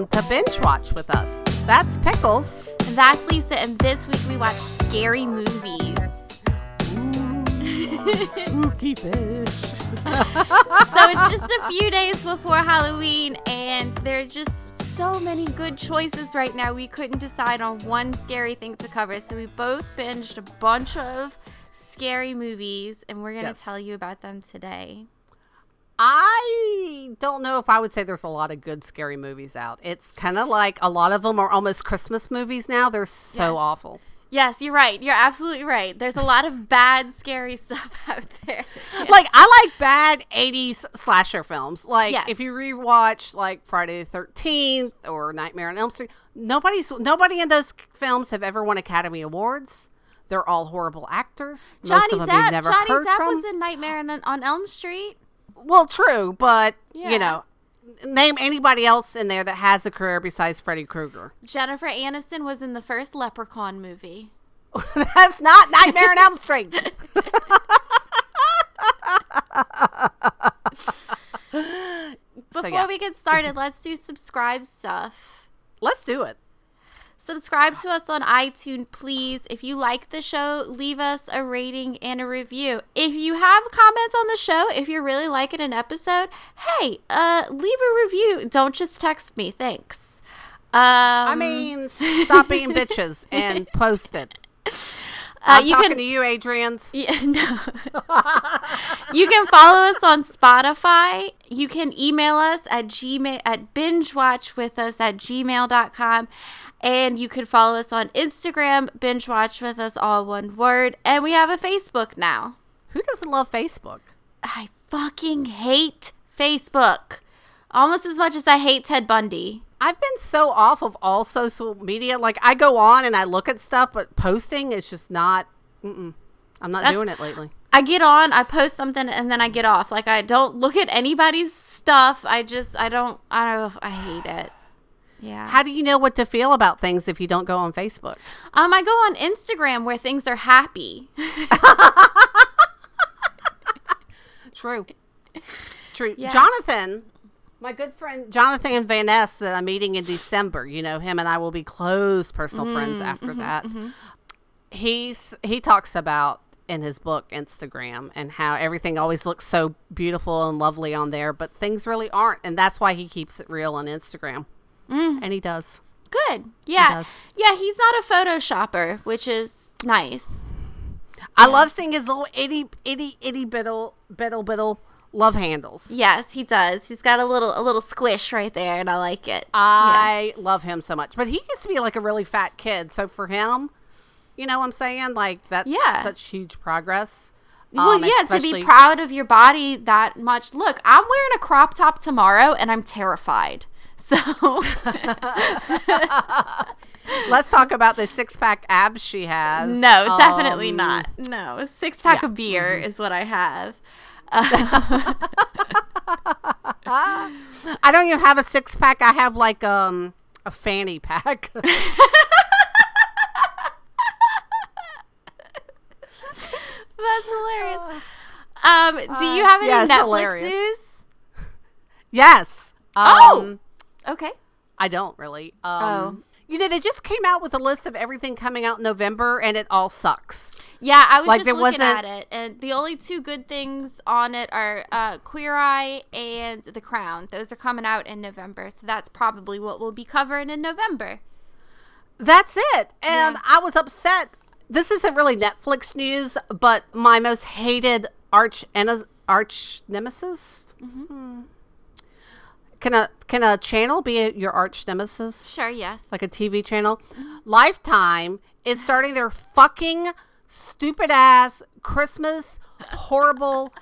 Welcome to Binge Watch with us. That's Pickles. And that's Lisa, and this week we watch scary movies. Spooky fish. so it's just a few days before Halloween, and there are just so many good choices right now. We couldn't decide on one scary thing to cover, so we both binged a bunch of scary movies, and we're going to Yes. tell you about them today. I don't know if I would say there's a lot of good scary movies out. It's kind of like a lot of them are almost Christmas movies now. They're so Yes. awful. Yes, you're right. You're absolutely right. There's a lot of bad, scary stuff out there. Like I like bad 80s slasher films. Like Yes. if you rewatch like Friday the 13th or Nightmare on Elm Street, nobody's nobody in those films have ever won Academy Awards. They're all horrible actors. Most Johnny of them you've Depp. never Johnny heard Depp from. was in Nightmare on, on Elm Street. Well, true, but Yeah. you know, name anybody else in there that has a career besides Freddy Krueger. Jennifer Aniston was in the first Leprechaun movie. That's not Nightmare on Elm Street. So, Before yeah. we get started, let's do subscribe stuff. Let's do it. Subscribe to us on iTunes, please. If you like the show, leave us a rating and a review. If you have comments on the show, if you're really liking an episode, hey, uh, leave a review. Don't just text me. Thanks. Um, I mean, stop being bitches and post it. uh, I'm you talking can to you, Adrian's. Yeah, no. you can follow us on Spotify. You can email us at gmail at bingewatchwithus at gmail.com. And you can follow us on Instagram, binge watch with us all one word. And we have a Facebook now. Who doesn't love Facebook? I fucking hate Facebook. Almost as much as I hate Ted Bundy. I've been so off of all social media. Like I go on and I look at stuff, but posting is just not. Mm-mm. I'm not That's- doing it lately. I get on, I post something, and then I get off. Like I don't look at anybody's stuff. I just I don't I don't I hate it. Yeah. How do you know what to feel about things if you don't go on Facebook? Um, I go on Instagram where things are happy. True. True. Yeah. Jonathan, my good friend Jonathan Van Ness that I'm meeting in December, you know, him and I will be close personal Mm, friends after mm-hmm, that. He's he talks about in his book Instagram and how everything always looks so beautiful and lovely on there, but things really aren't, and that's why he keeps it real on Instagram. Mm. And he does. Good. Yeah. does. Yeah, he's not a photoshopper, which is nice. I love seeing his little itty itty itty biddle biddle biddle love handles. Yes, he does. He's got a little a little squish right there and I like it. I love him so much. But he used to be like a really fat kid. So for him, you know what I'm saying? Like that's Yeah. such huge progress. well, Um, yeah, to be proud of your body that much. Look, I'm wearing a crop top tomorrow and I'm terrified. So Let's talk about the six pack abs she has. No, definitely Um, not. No, six pack yeah. of beer is what I have. I don't even have a six pack. I have like um a fanny pack. That's hilarious. Um, do you have any Uh, yeah, Netflix hilarious. news? yes. Oh! Okay. I don't really. Um, Oh. You know, they just came out with a list of everything coming out in November, and it all sucks. Yeah, I was Like, just there looking wasn't- at it, and the only two good things on it are uh, Queer Eye and The Crown. Those are coming out in November, so that's probably what we'll be covering in November. That's it. And Yeah. I was upset. This isn't really Netflix news, but my most hated arch and arch nemesis. Hmm. Can a can a channel be a, your arch nemesis? Sure, yes. Like a TV channel? Lifetime is starting their fucking stupid ass Christmas horrible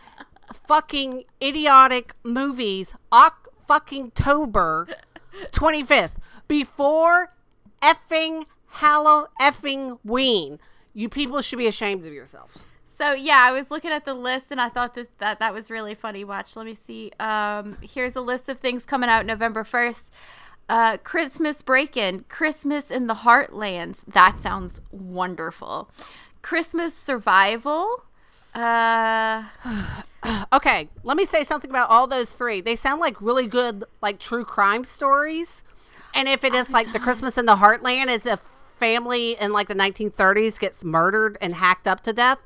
fucking idiotic movies Oc fucking Tober 25th before effing Hallow effing Ween. You people should be ashamed of yourselves. So yeah, I was looking at the list and I thought that that, that was really funny. Watch, let me see. Um, here's a list of things coming out November first. Uh, Christmas Break-In, Christmas in the Heartlands. That sounds wonderful. Christmas Survival. Uh, Okay, let me say something about all those three. They sound like really good, like true crime stories. And if it is like the Christmas in the Heartland, is a family in like the 1930s gets murdered and hacked up to death,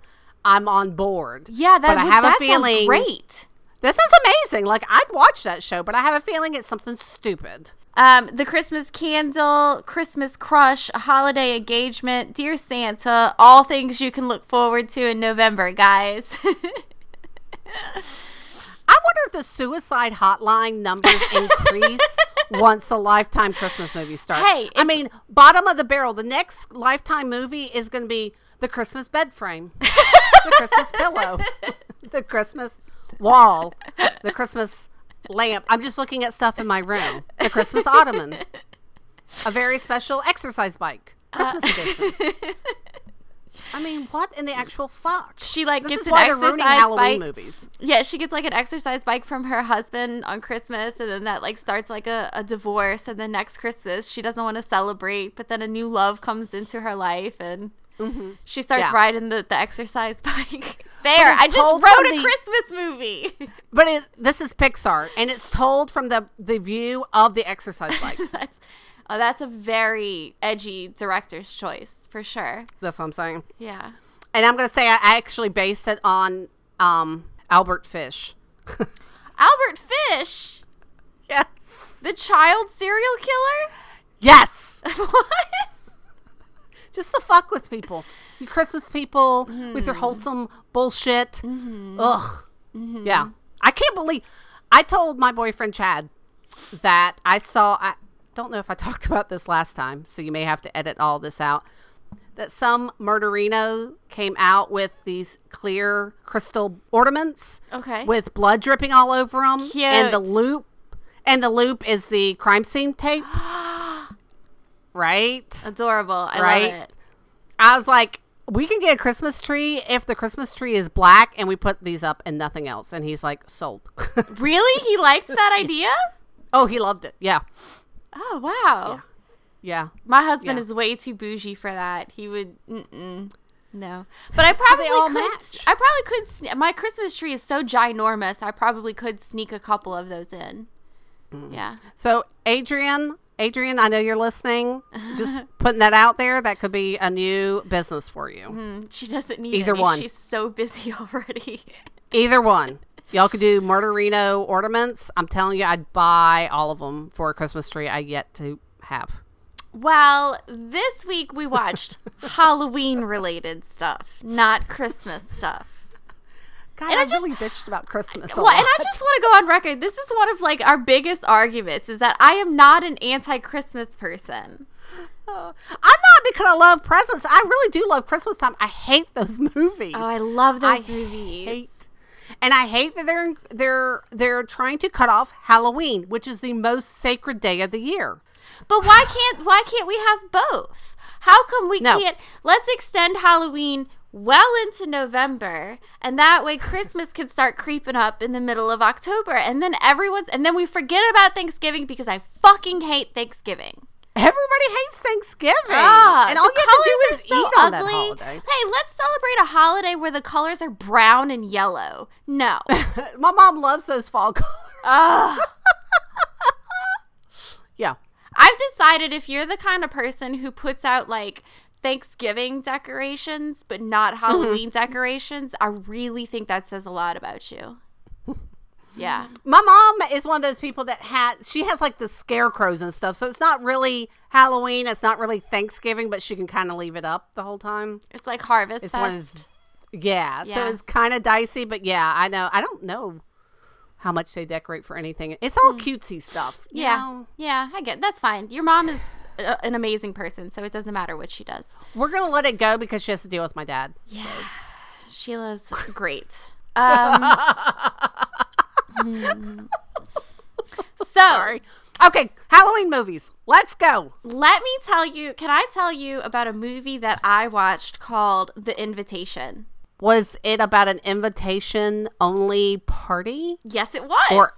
I'm on board. Yeah, that but I have that a feeling sounds great. This is amazing. Like I'd watch that show, but I have a feeling it's something stupid. Um, the Christmas candle, Christmas crush, holiday engagement, dear Santa, all things you can look forward to in November, guys. I wonder if the suicide hotline numbers increase once a lifetime Christmas movie starts. Hey, I mean, bottom of the barrel. The next lifetime movie is going to be the Christmas bed frame, the Christmas pillow, the Christmas wall, the Christmas lamp. I'm just looking at stuff in my room. The Christmas ottoman, a very special exercise bike, Christmas uh, edition. I mean, what in the actual fuck? she like This gets an why they're ruining exercise Halloween bike. movies. Yeah, she gets like an exercise bike from her husband on Christmas, and then that like starts like a, a divorce. And then next Christmas, she doesn't want to celebrate, but then a new love comes into her life, and she starts Yeah. riding the, the exercise bike. there, I just wrote a the- Christmas movie. But it, this is Pixar, and it's told from the the view of the exercise bike. that's oh, that's a very edgy director's choice for sure. That's what I'm saying. Yeah. And I'm gonna say I actually based it on um, Albert Fish. Albert Fish, Yes. the child serial killer. Yes. what? Just to fuck with people, you Christmas people with Mm-hmm. your wholesome bullshit. Ugh. Yeah. I can't believe. I told my boyfriend Chad that I saw. I don't know if I talked about this last time, so you may have to edit all this out. That some murderino came out with these clear crystal ornaments Okay. with blood dripping all over them, and the loop, and the loop is the crime scene tape, right? Adorable. I Right? love it. I was like, we can get a Christmas tree if the Christmas tree is black and we put these up and nothing else. And he's like, sold. Really? He liked that idea? oh, he loved it. Yeah. Oh, wow. Yeah. My husband Yeah. is way too bougie for that. He would, mm-mm, no. But I probably could. match. I probably could. My Christmas tree is so ginormous. I probably could sneak a couple of those in. Mm. Yeah. So, Adrian, Adrian, I know you're listening. Just putting that out there. That could be a new business for you. Mm, she doesn't need Either any. one. She's so busy already. Either one. Y'all could do Murderino ornaments. I'm telling you, I'd buy all of them for a Christmas tree I yet to have. well, this week we watched Halloween related stuff, not Christmas stuff. God, And I I, just- really bitched about Christmas. Well, lot. and I just want to go on record. This is one of like our biggest arguments is that I am not an anti-Christmas person. Oh, I'm not because I love presents. I really do love Christmas time. I hate those movies. Oh, I love those I movies. hate- and I hate that they're they're they're trying to cut off Halloween, which is the most sacred day of the year. But why can't why can't we have both? How come we No. can't? Let's extend Halloween well into November, and that way Christmas can start creeping up in the middle of October, and then everyone's and then we forget about Thanksgiving because I fucking hate Thanksgiving. Everybody hates Thanksgiving, Ah, and all you have to do colors is are so eat on that ugly. holiday. Hey, let's celebrate a holiday where the colors are brown and yellow. No. My mom loves those fall colors. Yeah, I've decided if you're the kind of person who puts out like Thanksgiving decorations but not mm-hmm. Halloween decorations, I really think that says a lot about you. Yeah. my mom is one of those people that has she has like the scarecrows and stuff, so it's not really Halloween. It's not really Thanksgiving, but she can kind of leave it up the whole time. It's like Harvest It's one of Fest. Yeah, so it's kind of dicey, but yeah, I know. I don't know how much they decorate for anything. It's all mm. cutesy stuff. you yeah. know? Yeah, I get that's fine. Your mom is a, an amazing person, so it doesn't matter what she does. We're gonna let it go because she has to deal with my dad. Yeah. Sheila's great. Um. So, Sorry. Okay, Halloween movies. Let's go. let me tell you, can I tell you about a movie that I watched called The Invitation? Was it about an invitation only party? Yes, it was. Or-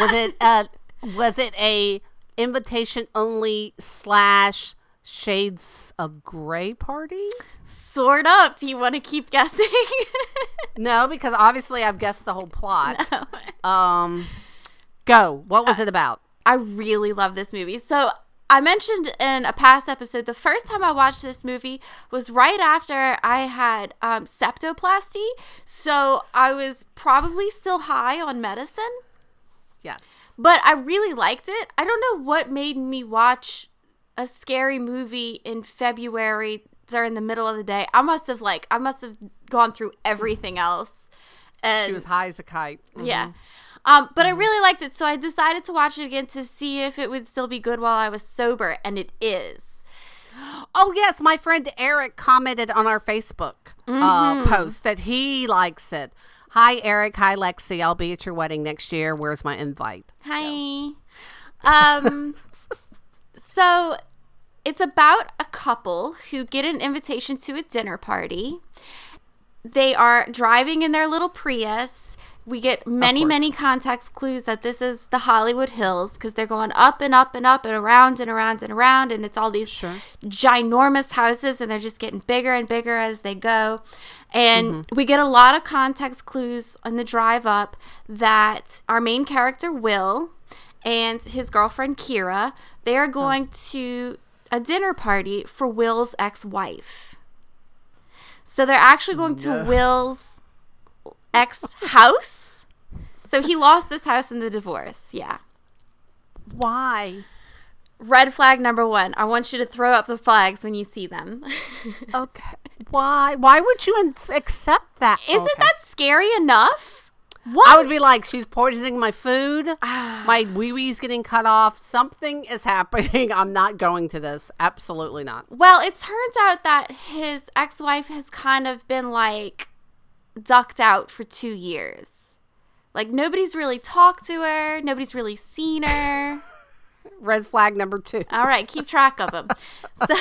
Was it uh was it a invitation only slash shades of gray party? Sort of. Do you want to keep guessing? no, because obviously I've guessed the whole plot. Um, go. What was it about? I really love this movie. So I mentioned in a past episode the first time I watched this movie was right after I had um, septoplasty. So I was probably still high on medicine, Yes. But I really liked it. I don't know what made me watch a scary movie in February during the middle of the day. I must have like I must have gone through everything else. And She was high as a kite. yeah. Um, but I really liked it, so I decided to watch it again to see if it would still be good while I was sober, and it is. Oh yes, my friend Eric commented on our Facebook uh, post that he likes it. Hi Eric, hi Lexi. I'll be at your wedding next year. Where's my invite? Hi. Um so it's about a couple who get an invitation to a dinner party. They are driving in their little Prius. We get many, many context clues that this is the Hollywood Hills because they're going up and up and up and around and around and around, and it's all these Sure. ginormous houses, and they're just getting bigger and bigger as they go. And mm-hmm. we get a lot of context clues on the drive up that our main character, Will, and his girlfriend, Kira, they are oh. going to a dinner party for Will's ex wife. So they're actually going to No. Will's ex house. So he lost this house in the divorce. Yeah. Why? Red flag number one. I want you to throw up the flags when you see them. Okay. Why? Why would you accept that? Isn't Okay. that scary enough? What? I would be like, she's poisoning my food. my wee wee's getting cut off. Something is happening. I'm not going to this. Absolutely not. well, it turns out that his ex wife has kind of been like ducked out for two years. Like nobody's really talked to her, nobody's really seen her. Red flag number two. All right, keep track of them. So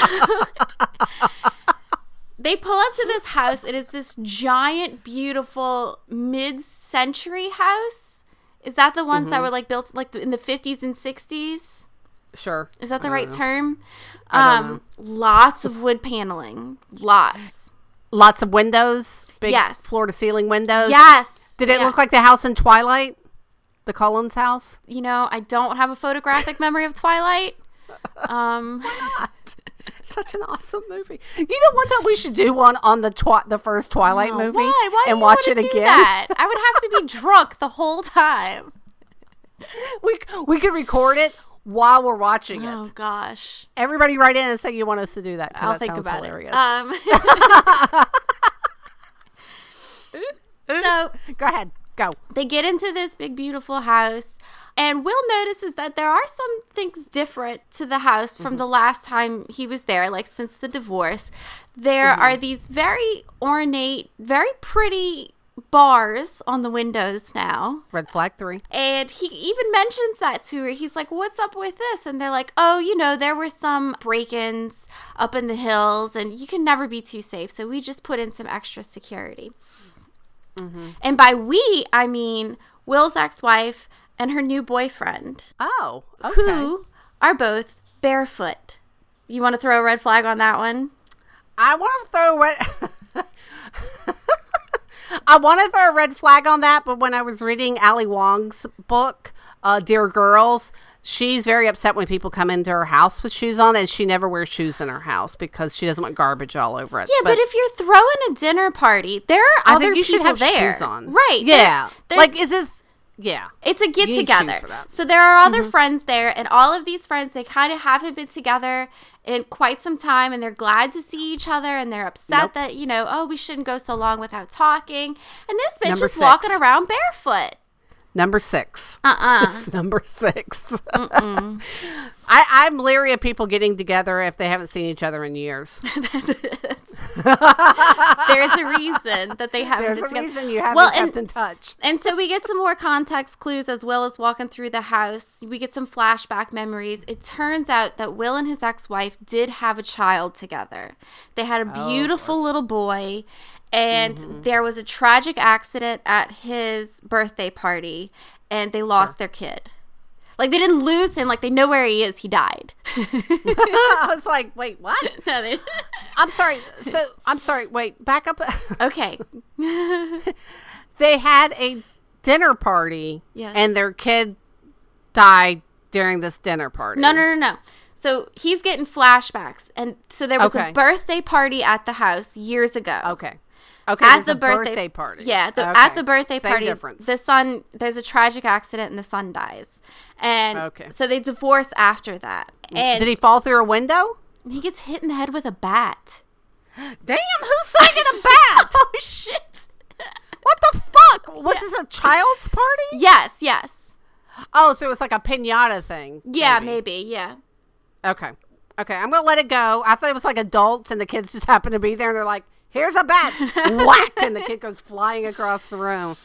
they pull up to this house. It is this giant, beautiful mid-century house. Is that the ones that were like built like in the 50s and 60s? Sure. Is that the I right don't know. term? I don't Um, lots of wood paneling. Lots. Lots of windows. Big Yes. floor to ceiling windows. Yes. Did it Yeah. look like the house in Twilight? The Cullens house? You know, I don't have a photographic memory of Twilight. Um, Such an awesome movie. You know, one time we should do one on the twi- the first Twilight oh, movie Why? Why and watch it again. That? I would have to be drunk the whole time. We we could record it while we're watching it. Oh gosh. Everybody write in and say you want us to do that. I'll that think about hilarious. it. Um, so Go ahead. Go. they get into this big, beautiful house, and Will notices that there are some things different to the house from the mm-hmm. last time he was there, like since the divorce. There mm-hmm. are these very ornate, very pretty bars on the windows now. Red flag three. And he even mentions that to her. He's like, What's up with this? And they're like, Oh, you know, there were some break ins up in the hills, and you can never be too safe. So we just put in some extra security. Mm-hmm. And by we, I mean Will's ex wife and her new boyfriend, Oh, okay. who are both barefoot. You want to throw a red flag on that one? I want to throw a red. I want to throw a red flag on that, but when I was reading Ali Wong's book, uh, "Dear Girls," she's very upset when people come into her house with shoes on, and she never wears shoes in her house because she doesn't want garbage all over it. Yeah, but, if you're throwing a dinner party, there are I other think you should people have there. shoes on, Right. Yeah, there's- like is this? Yeah, It's a get together. Mm-hmm. So there are other friends there, and all of these friends, they kind of haven't been together in quite some time, and they're glad to see each other, and they're upset Nope. that, you know, oh, we shouldn't go so long without talking. And this bitch Number is walking around barefoot. number six. Uh uh It's number 6 I, I'm leery of people getting together if they haven't seen each other in years. There's a reason that they haven't There's been a reason you haven't Well, kept and- in touch. And so we get some more context clues as well as walking through the house. We get some flashback memories. It turns out that Will and his ex wife did have a child together. They had a Oh, beautiful course. little boy, and Mm-hmm. there was a tragic accident at his birthday party, and they lost their kid. Like they didn't lose him. Like they know where he is. He died. I was like, wait, what? No, they- I'm sorry. So I'm sorry. Wait, back up. okay. they had a dinner party, Yes. and their kid died during this dinner party. No, no, no, no. So he's getting flashbacks, and so there was Okay. a birthday party at the house years ago. Okay. Okay. at the a birthday, party. Yeah, the, Okay. at the birthday Same party, difference. the son there's a tragic accident and the son dies, and Okay. so they divorce after that. And Did he fall through a window? he gets hit in the head with a bat. Damn, who's swinging a bat? oh shit! what the fuck? Was this a child's party? yes, yes, Oh, so it was like a pinata thing. yeah, maybe, yeah. Okay. Okay, I'm gonna let it go. I thought it was like adults and the kids just happened to be there and they're like, here's a bat. Whack and the kid goes flying across the room.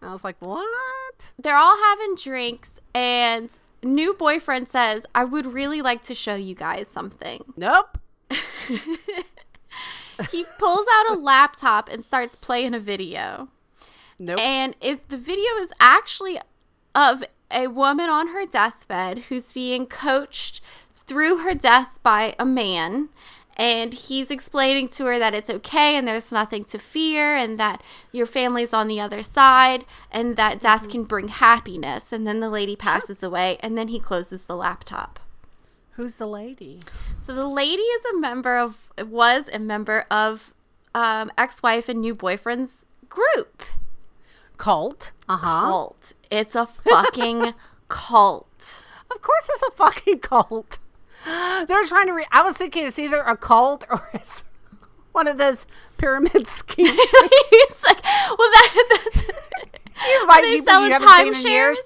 I was like, What? They're all having drinks, and new boyfriend says, "I would really like to show you guys something." Nope. he pulls out a laptop and starts playing a video. Nope. And it, the video is actually of a woman on her deathbed who's being coached through her death by a man. And he's explaining to her that it's okay and there's nothing to fear and that your family's on the other side and that death can bring happiness. And then the lady passes away and then he closes the laptop. Who's the lady? So the lady is a member of, was a member of um, ex wife and new boyfriend's group. Cult. Uh huh. cult. It's a fucking cult. Of course, it's a fucking cult. They're trying to. Re- I was thinking it's either a cult or it's one of those pyramid schemes. He's like, well, that, that's. You invite they people sell you haven't seen in timeshares.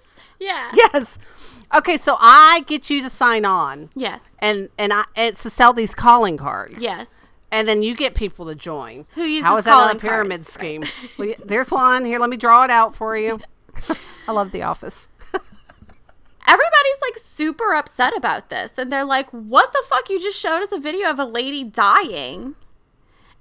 Yeah. Yes. Okay, so I get you to sign on, Yes. and and I it's to sell these calling cards. Yes. And then you get people to join. Who uses How is that not a pyramid cards? scheme? Well, there's one. Here, let me draw it out for you. I love The Office. Everybody's like super upset about this, and they're like, "What the fuck? You just showed us a video of a lady dying."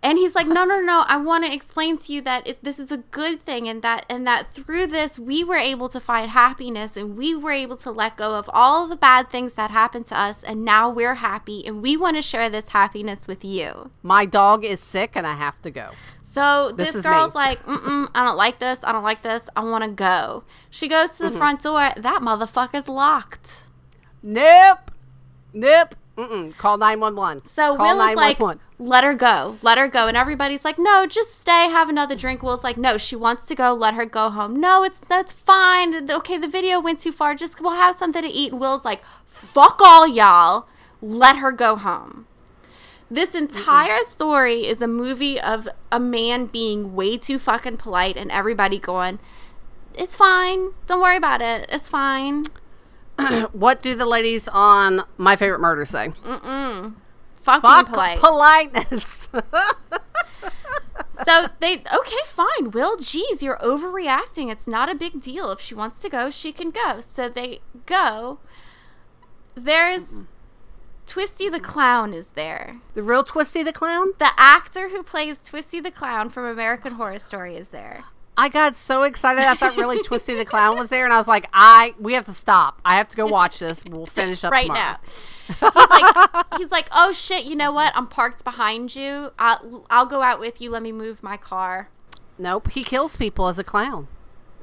And he's like, "No, no, no! I want to explain to you that it, this is a good thing, and that and that through this we were able to find happiness, and we were able to let go of all the bad things that happened to us, and now we're happy, and we want to share this happiness with you." My dog is sick, and I have to go. So This this, girl's me. like, Mm-mm, I don't like this. I don't like this. I want to go. She goes to the Mm-hmm. front door. That motherfucker's locked. Nope. Nope. Mm-mm. Call 911. So Call Will is like, 911. let her go. Let her go. And everybody's like, no, just stay, have another drink. Will's like, no, she wants to go. Let her go home. No, it's that's fine. Okay, the video went too far. Just we'll have something to eat. And Will's like, fuck all y'all. Let her go home. This mm-hmm. entire story is a movie of a man being way too fucking polite and everybody going, it's fine. Don't worry about it. It's fine. what do the ladies on My Favorite Murder say? Fucking Fuck polite. politeness. so they okay fine will geez you're overreacting it's not a big deal if she wants to go she can go so they go there's twisty the clown is there the real Twisty the Clown? the actor who plays twisty the clown from american horror story is there I got so excited. I thought really Twisty the Clown was there, and I was like, I we have to stop. I have to go watch this. We'll finish up right tomorrow. now he's like he's like oh shit you know what i'm parked behind you I'll, I'll go out with you let me move my car Nope, he kills people as a clown.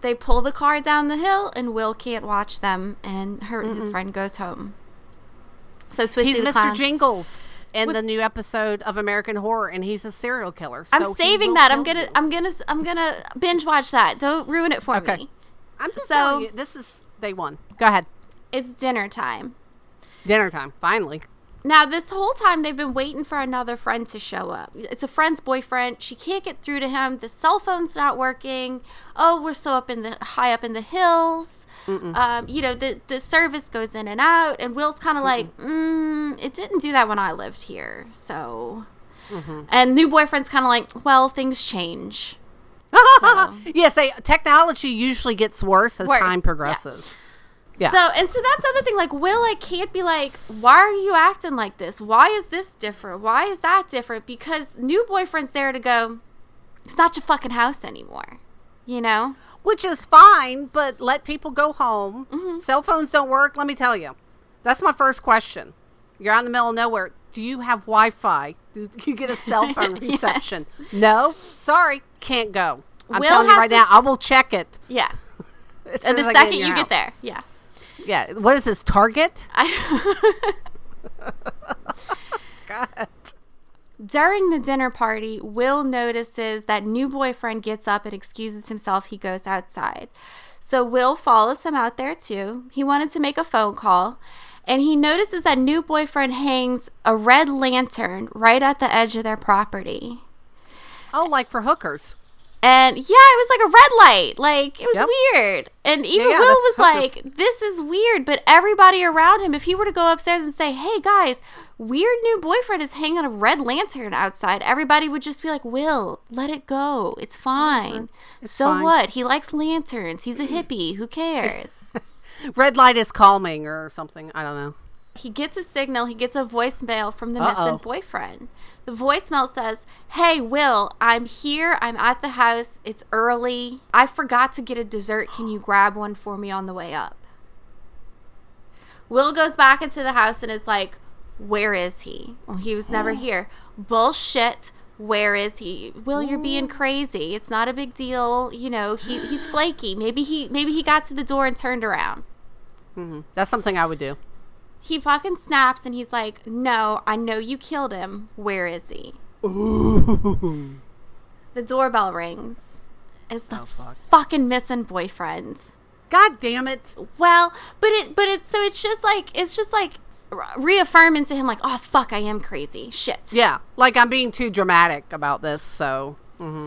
they pull the car down the hill and will can't watch them and her his mm-hmm. friend goes home so twisty He's Mr. Clown. Jingles in the new episode of American Horror, and he's a serial killer. I'm saving that. I'm gonna you. I'm gonna I'm gonna binge watch that. Don't ruin it for Okay. me. I'm just so- telling you, this is day one. Go ahead. It's dinner time. Dinner time. Finally. Now, this whole time they've been waiting for another friend to show up. It's a friend's boyfriend. She can't get through to him. The cell phone's not working. Oh, we're so up in the high up in the hills. Um, you know, the the service goes in and out, and Will's kind of like, mm, it didn't do that when I lived here. So, and new boyfriend's kind of like, well, things change. So- yes, they, technology usually gets worse as Worse, time progresses. Yeah. So and so that's the other thing. Like Will, I can't be like, why are you acting like this? Why is this different? Why is that different? Because new boyfriend's there to go. It's not your fucking house anymore. You know. which is fine, but let people go home. Mm-hmm. Cell phones don't work. Let me tell you. That's my first question. You're out in the middle of nowhere. Do you have Wi Fi? Do you get a cell phone Yes. reception? No? Sorry, can't go. I'm Will telling you right to- now, I will check it. Yeah. And the second you your get there. Yeah. Yeah. What is this, Target? I God. During the dinner party, Will notices that new boyfriend gets up and excuses himself. He goes outside. So Will follows him out there too. He wanted to make a phone call and he notices that new boyfriend hangs a red lantern right at the edge of their property. Oh, like for hookers. And yeah, it was like a red light. Like it was Yep. weird. And even yeah, Will was like, "This is weird." But everybody around him, if he were to go upstairs and say, "Hey guys, weird new boyfriend is hanging a red lantern outside," everybody would just be like, "Will, let it go. It's fine. Mm-hmm. so fine." what? He likes lanterns. He's a hippie. Who cares?" Red light is calming or something. I don't know. He gets a signal. He gets a voicemail from the Uh-oh. missing boyfriend. The voicemail says, Hey, Will, I'm here. I'm at the house. It's early. I forgot to get a dessert. Can you grab one for me on the way up? Will goes back into the house and is like, Where is he? Well, he was never here. Bullshit. Where is he? Will, you're being crazy. It's not a big deal. You know, he, he's flaky. Maybe he maybe he got to the door and turned around. hmm That's something I would do. He fucking snaps and he's like, No, I know you killed him. Where is he? The doorbell rings. It's the Oh, fuck. fucking missing boyfriend. God damn it. Well, but it, but it, so it's just like, it's just like reaffirming to him, like, oh fuck, I am crazy. Shit. Yeah. Like I'm being too dramatic about this, so. hmm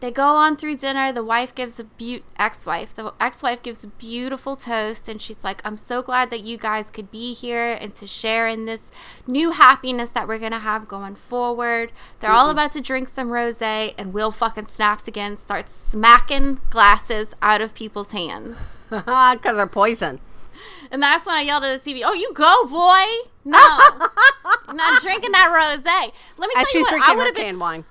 They go on through dinner. The wife gives a beau- ex-wife. The ex-wife gives a beautiful toast, and she's like, "I'm so glad that you guys could be here and to share in this new happiness that we're gonna have going forward." They're all mm-hmm. about to drink some rosé, and Will fucking snaps again, starts smacking glasses out of people's hands, Because they're poison. and that's when I yelled at the TV, "Oh, you go, boy! No, I'm not drinking that rosé." Let me tell As you she's what, I would have been. wine.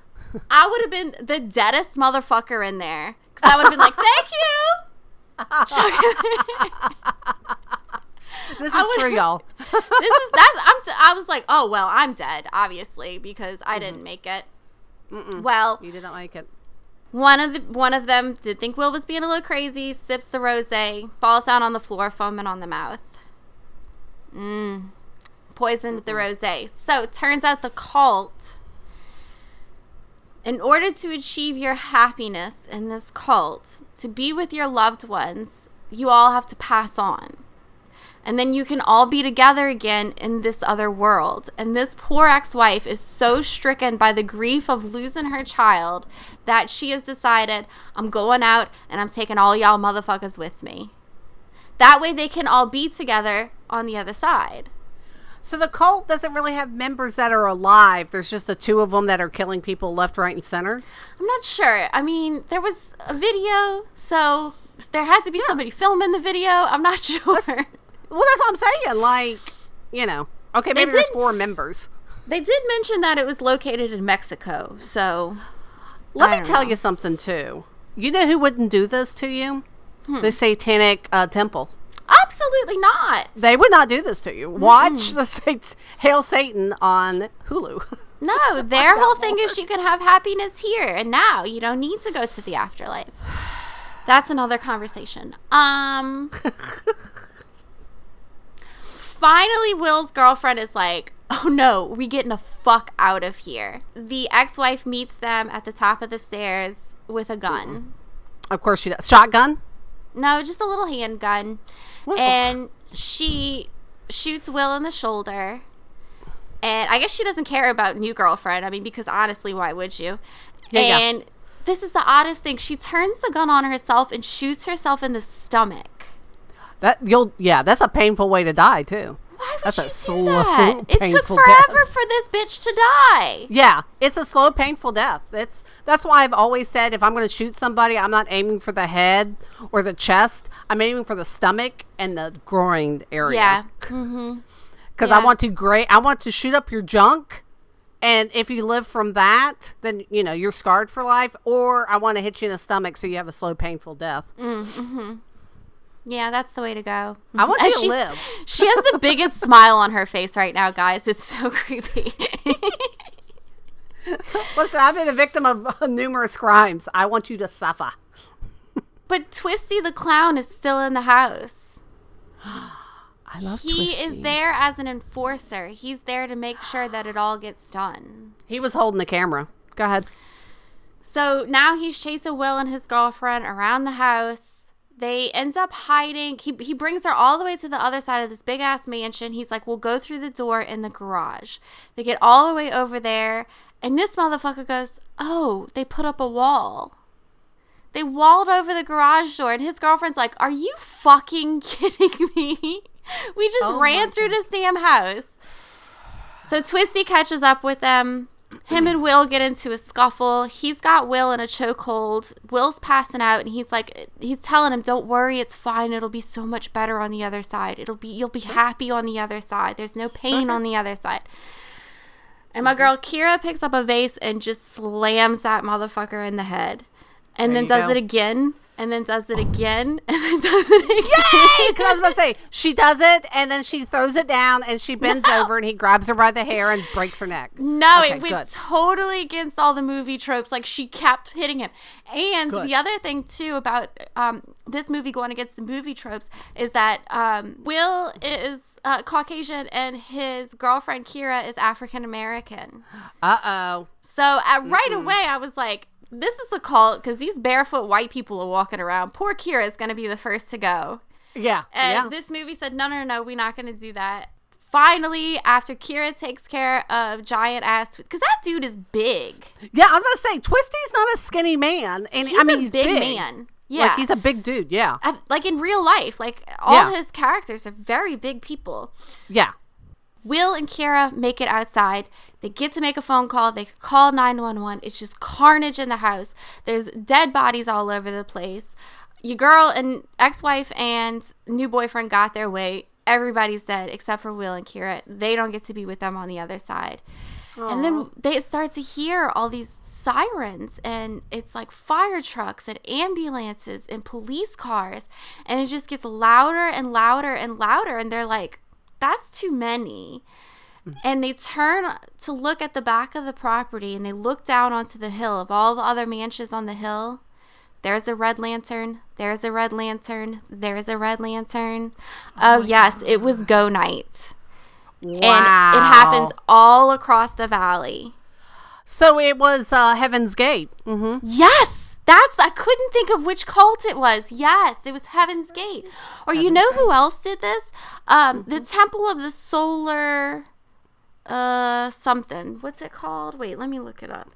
I would have been the deadest motherfucker in there. Because I would have been like, thank you. This is true, y'all. this is, that's, I'm, t- I was like, oh, well, I'm dead, obviously, because I didn't make it. Well, You didn't like it. one of the one of them did think Will was being a little crazy, sips the rosé, falls down on the floor, foaming on the mouth. Mmm. Poisoned the rosé. So it turns out the cult, in order to achieve your happiness in this cult, to be with your loved ones, you all have to pass on. And then you can all be together again in this other world. And this poor ex wife is so stricken by the grief of losing her child that she has decided, I'm going out and I'm taking all y'all motherfuckers with me. That way they can all be together on the other side. So the cult doesn't really have members that are alive. There's just the two of them that are killing people left, right, and center. I'm not sure. I mean, there was a video, so there had to be somebody filming the video. I'm not sure. Well, that's what I'm saying. Like, you know, okay, maybe there's four members. They did mention that it was located in Mexico, so Let me tell know. you something too. You know who wouldn't do this to you? Hmm. The Satanic uh, Temple. Absolutely not. They would not do this to you. Watch the Sat- Hail Satan on Hulu. No, their whole thing is you can have happiness here and now. You don't need to go to the afterlife. That's another conversation. Um Finally Will's girlfriend is like, "Oh no, we getting the fuck out of here." The ex-wife meets them at the top of the stairs with a gun. of course, she does. Shotgun. No, just a little handgun. Well- And she shoots Will in the shoulder. And I guess she doesn't care about new girlfriend. I mean, because honestly, why would you? Yeah, yeah. and this is the oddest thing. She turns the gun on herself and shoots herself in the stomach. That you'll yeah. That's a painful way to die too. Why would That's a you do slow, that? It took forever death. for this bitch to die. Yeah, it's a slow, painful death. It's that's why I've always said if I'm going to shoot somebody, I'm not aiming for the head or the chest. I'm aiming for the stomach and the groin area. Yeah. Mm-hmm. because yeah. I want to great. I want to shoot up your junk And if you live from that, then you know you're scarred for life. Or I want to hit you in the stomach so you have a slow, painful death. Yeah, that's the way to go. I want you to she's- live. She has the biggest smile on her face right now, guys. It's so creepy. Listen, I've been a victim of uh, numerous crimes. I want you to suffer. but Twisty the clown is still in the house. I love. He is there as an enforcer. He's there to make sure that it all gets done. He was holding the camera. Go ahead. So now he's chasing Will and his girlfriend around the house. They ends up hiding. He he brings her all the way to the other side of this big ass mansion. He's like, "We'll go through the door in the garage." They get all the way over there, and this motherfucker goes, "Oh, they put up a wall." They walled over the garage door, and his girlfriend's like, "Are you fucking kidding me? We just Oh ran through the Sam house." So Twisty catches up with them. Him and Will get into a scuffle. He's got Will in a chokehold. Will's passing out, and he's like, he's telling him, "Don't worry, it's fine. It'll be so much better on the other side. It'll be, you'll be happy on the other side. There's no pain uh-huh. on the other side." And my girl Kira picks up a vase and just slams that motherfucker in the head, and There then does go. it again, and then does it again, and then does it again. Yay! Because I was about to say she does it, and then she throws it down, and she bends No. over, and he grabs her by the hair and breaks her neck. No, Okay, it went good. totally against all the movie tropes. Like she kept hitting him. And Good. the other thing too about um, this movie going against the movie tropes is that um, Will is uh, Caucasian and his girlfriend Kira is African American. Uh oh. So uh, right away, I was like, "This is a cult because these barefoot white people are walking around. Poor Kira is going to be the first to go." Yeah. And yeah. this movie said, no, no, no, we're not going to do that. Finally, after Kira takes care of giant ass, because that dude is big. yeah, I was about to say Twisty's not a skinny man, and He's I mean a he's big, big, man. Yeah. Like he's a big dude. Yeah. Uh, like in real life, like all Yeah. his characters are very big people. Yeah. Will and Kira make it outside. They get to make a phone call. They call 911. It's just carnage in the house. There's dead bodies all over the place. Your girl and ex wife and new boyfriend got their way. Everybody's dead except for Will and Kira. They don't get to be with them on the other side. And then they start to hear all these sirens, and it's like fire trucks and ambulances and police cars. And it just gets louder and louder and louder. And they're like, that's too many. And they turn to look at the back of the property and they look down onto the hill of all the other mansions on the hill. There's a red lantern. There's a red lantern. There's a red lantern. Oh, yes, it was go night. Wow. And it happened all across the valley. So it was uh, Heaven's Gate. Mm-hmm. Yes, that's I couldn't think of which cult it was. Yes, it was Heaven's Gate. Or you know who else did this? Um, the Temple of the Solar, uh, something. What's it called? Wait, let me look it up.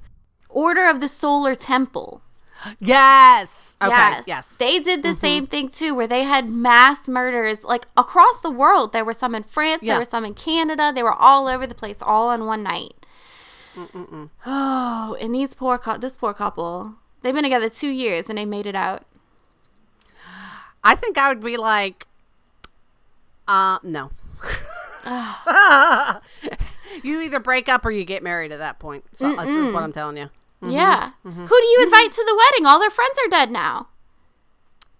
Order of the Solar Temple. Yes. Okay. yes. Yes. They did the same thing too, where they had mass murders like across the world. There were some in France, Yeah. there were some in Canada. They were all over the place, all in one night. mm-mm Oh, and these poor cou- this poor couple, they've been together two years and they made it out. I think I would be like, uh, no. you either break up or you get married at that point. So this is what I'm telling you. Yeah. Who do you invite to the wedding? All their friends are dead now.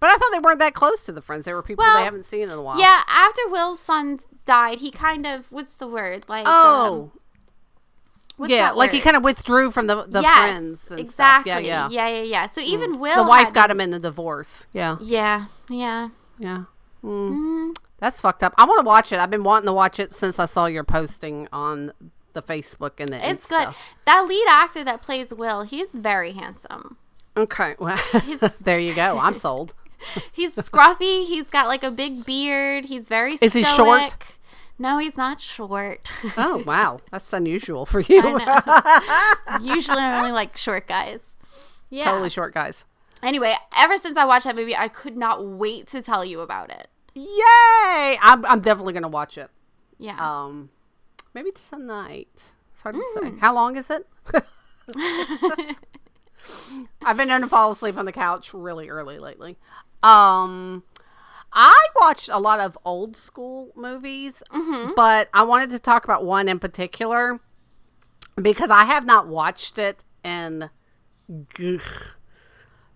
But I thought they weren't that close to the friends. They were people Well, they haven't seen in a while. Yeah, after Will's son died, he kind of what's the word like? Oh. um, yeah, like he kind of withdrew from the the yes, friends and exactly. stuff. Yeah, yeah. yeah, yeah, yeah. So even Will, The wife got him in the divorce. Yeah, Yeah, yeah. yeah. Mm-hmm. That's fucked up. I want to watch it. I've been wanting to watch it since I saw your posting on the Facebook and the It's Insta. good. That lead actor that plays Will, he's very handsome. Okay, well, there you go. I'm sold. He's scruffy. he's got like a big beard. He's very. Is he short? No, he's not short. Oh wow, that's unusual for you. I know. Usually, I only like short guys. Yeah. totally short guys. Anyway, ever since I watched that movie, I could not wait to tell you about it. Yay! I'm I'm definitely gonna watch it. Yeah. Um, maybe tonight. It's hard to Hmm. say. How long is it? I've been known to fall asleep on the couch really early lately. Um, I watched a lot of old school movies, Mm-hmm. but I wanted to talk about one in particular. because I have not watched it in ugh,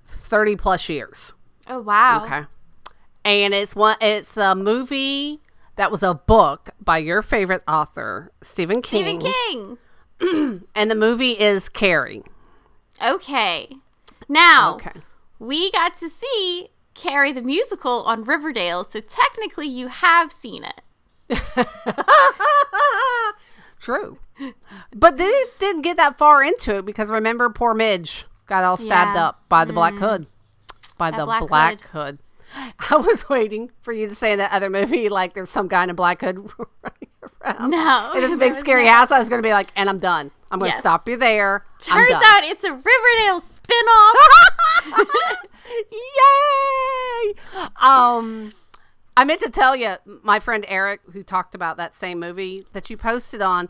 30 plus years. Oh wow. Okay. And it's one it's a movie that was a book by your favorite author, Stephen King. Stephen King. And the movie is Carrie. Okay. Now Okay. we got to see Carrie the musical on Riverdale, so technically you have seen it. True. But they didn't get that far into it because remember poor Midge got all stabbed Yeah. up by the Black mm-hmm. Hood. By That the Black Black, hood. I was waiting for you to say in that other movie like there's some guy in a black hood running around. No, In this there big scary not. house, I was gonna be like, and I'm done. I'm gonna Yes. stop you there. Turns out it's a Riverdale spin-off. Yay! Um, I meant to tell you, my friend Eric, who talked about that same movie that you posted on,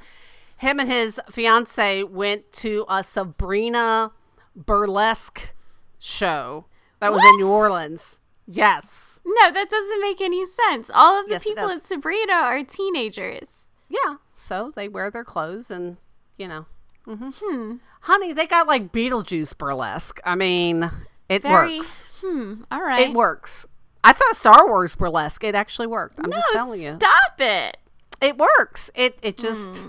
him and his fiance went to a Sabrina burlesque show that was in New Orleans. Yes. no, that doesn't make any sense. All of the Yes, people in Sabrina are teenagers. Yeah. So they wear their clothes and, you know. hmm Honey, they got like Beetlejuice burlesque. I mean, it Very works. hmm. All right. It works. I saw Star Wars burlesque. It actually worked. I'm no, just telling you. stop it. It works. It it just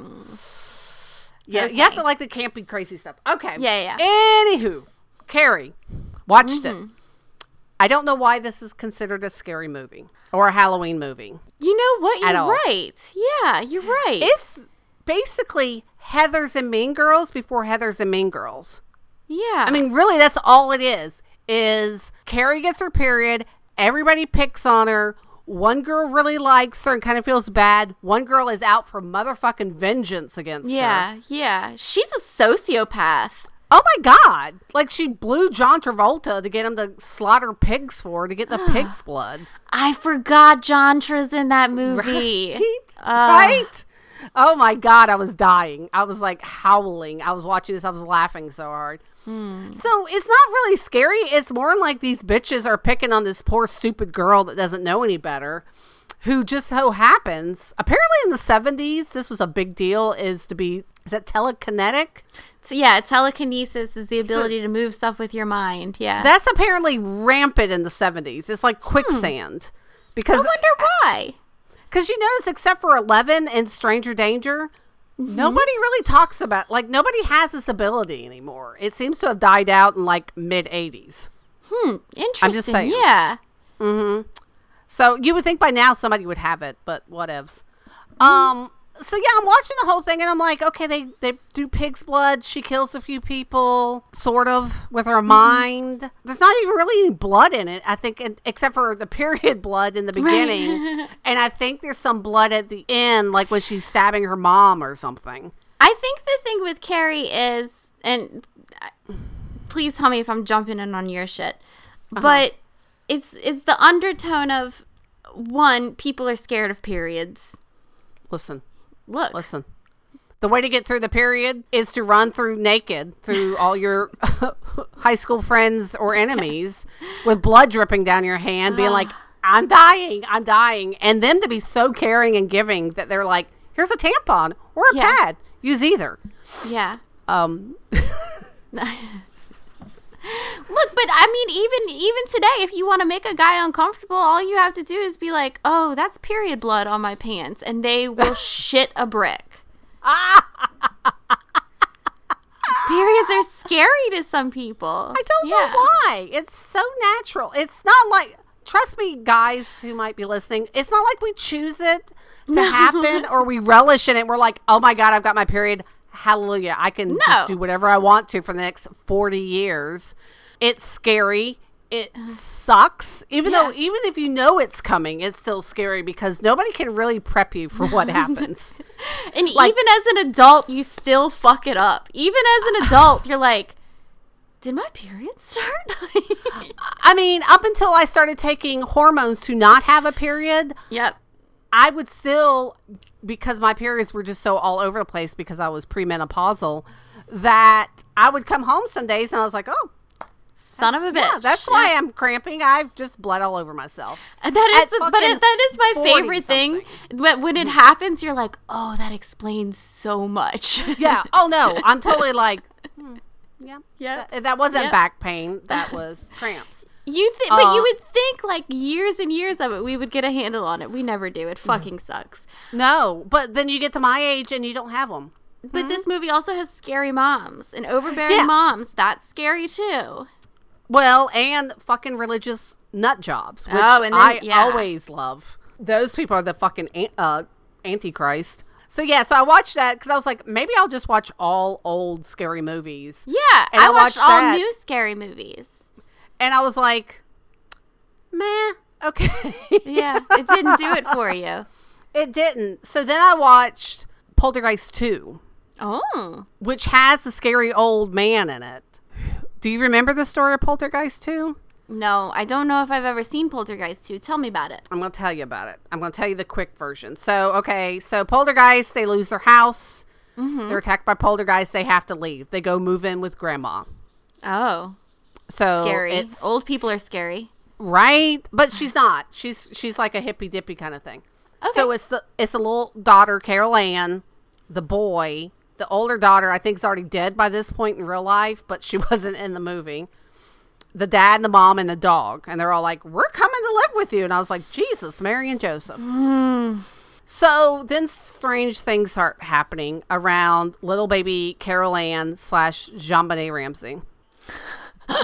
Yeah, you have to like the campy crazy stuff. Okay. Yeah, yeah. Anywho, Carrie watched Mm-hmm. it. I don't know why this is considered a scary movie or a Halloween movie. You know what? You're right. Yeah, you're right. It's basically Heathers and Mean Girls before Heathers and Mean Girls. yeah. I mean, really, that's all it is. Is Carrie gets her period, everybody picks on her. One girl really likes her and kind of feels bad. One girl is out for motherfucking vengeance against her. yeah, yeah. She's a sociopath. Oh my god! Like she blew John Travolta to get him to slaughter pigs for her to get the pig's blood. I forgot Jantra's in that movie. Right? Uh, right? Oh my god! I was dying. I was like howling. I was watching this. I was laughing so hard. Hmm. So it's not really scary. It's more like these bitches are picking on this poor stupid girl that doesn't know any better. Who just so happens, apparently in the 70s, this was a big deal, is to be, is that telekinetic? So yeah, telekinesis is the ability to move stuff with your mind. Yeah. That's apparently rampant in the 70s. It's like quicksand. I Because I wonder why. Because you notice, except for Eleven and Stranger Danger, nobody really talks about like nobody has this ability anymore. It seems to have died out in like mid '80s. Hmm. Interesting. saying. Yeah. Mm-hmm. So you would think by now somebody would have it, but whatevs. Um. So yeah, I'm watching the whole thing and I'm like, okay, they they do pig's blood. She kills a few people, sort of, with her mm-hmm. mind. There's not even really any blood in it. I think, and- except for the period blood in the beginning, and I think there's some blood at the end, like when she's stabbing her mom or something. I think the thing with Carrie is, and please tell me if I'm jumping in on your shit, uh-huh. but it's it's the undertone of one, people are scared of periods. Listen, Look, listen. The way to get through the period is to run through naked through all your high school friends or enemies with blood dripping down your hand, being like, I'm dying, I'm dying. And them to be so caring and giving that they're like, here's a tampon or a Yeah. pad. Use either. yeah. Um, Look, but I mean, even even today, if you want to make a guy uncomfortable, all you have to do is be like, "Oh, that's period blood on my pants," and they will shit a brick. Periods are scary to some people. I don't Yeah. know why. It's so natural. It's not like, trust me, guys who might be listening, it's not like we choose it to happen or we relish in it. We're like, oh my God, I've got my period. Hallelujah. I can No. just do whatever I want to for the next 40 years. It's scary. It uh-huh. sucks. Even though, even if you know it's coming, it's still scary because nobody can really prep you for what happens. And Like- even as an adult, you still fuck it up. Even as an adult, you're like, "Did my period start?" I mean, up until I started taking hormones to not have a period, yep. I would still, because my periods were just so all over the place because I was premenopausal, that I would come home some days and I was like, oh, Son of a bitch. Yeah, that's why I'm cramping. I've just bled all over myself. And that is, the, but it, that is my 40 favorite thing. But when it happens, you're like, oh, that explains so much. Yeah. Oh no, I'm totally like, hmm, yeah, Yep. That, that wasn't Yep. back pain. That was cramps. You think, but Uh, you would think like years and years of it, we would get a handle on it. We never do. It fucking sucks. No, but then you get to my age and you don't have them. But this movie also has scary moms and overbearing Yeah. moms. That's scary too. Well, and fucking religious nut jobs, which Oh, and then- I yeah. always love. Those people are the fucking uh, antichrist. So yeah, so I watched that because I was like, maybe I'll just watch all old scary movies. Yeah, And I, I watched, watched all that. new scary movies. And I was like, meh, okay. Yeah, it didn't do it for you. it didn't. So then I watched Poltergeist 2, Oh, which has the scary old man in it. Do you remember the story of Poltergeist 2? no, I don't know if I've ever seen Poltergeist 2. Tell me about it. I'm going to tell you about it. I'm going to tell you the quick version. So, okay, so Poltergeist, they lose their house. Mm-hmm. They're attacked by Poltergeist. They have to leave. They go move in with grandma. Oh, So scary. It's, Old people are scary. right, but she's not. She's she's like a hippy dippy kind of thing. So it's the it's a little daughter, Carol Ann, the boy, the older daughter. I think is already dead by this point in real life, but she wasn't in the movie. The dad, and the mom, and the dog, and they're all like, "We're coming to live with you." And I was like, "Jesus, Mary and Joseph." So then strange things start happening around little baby Carol Ann slash Jean Benet Ramsey.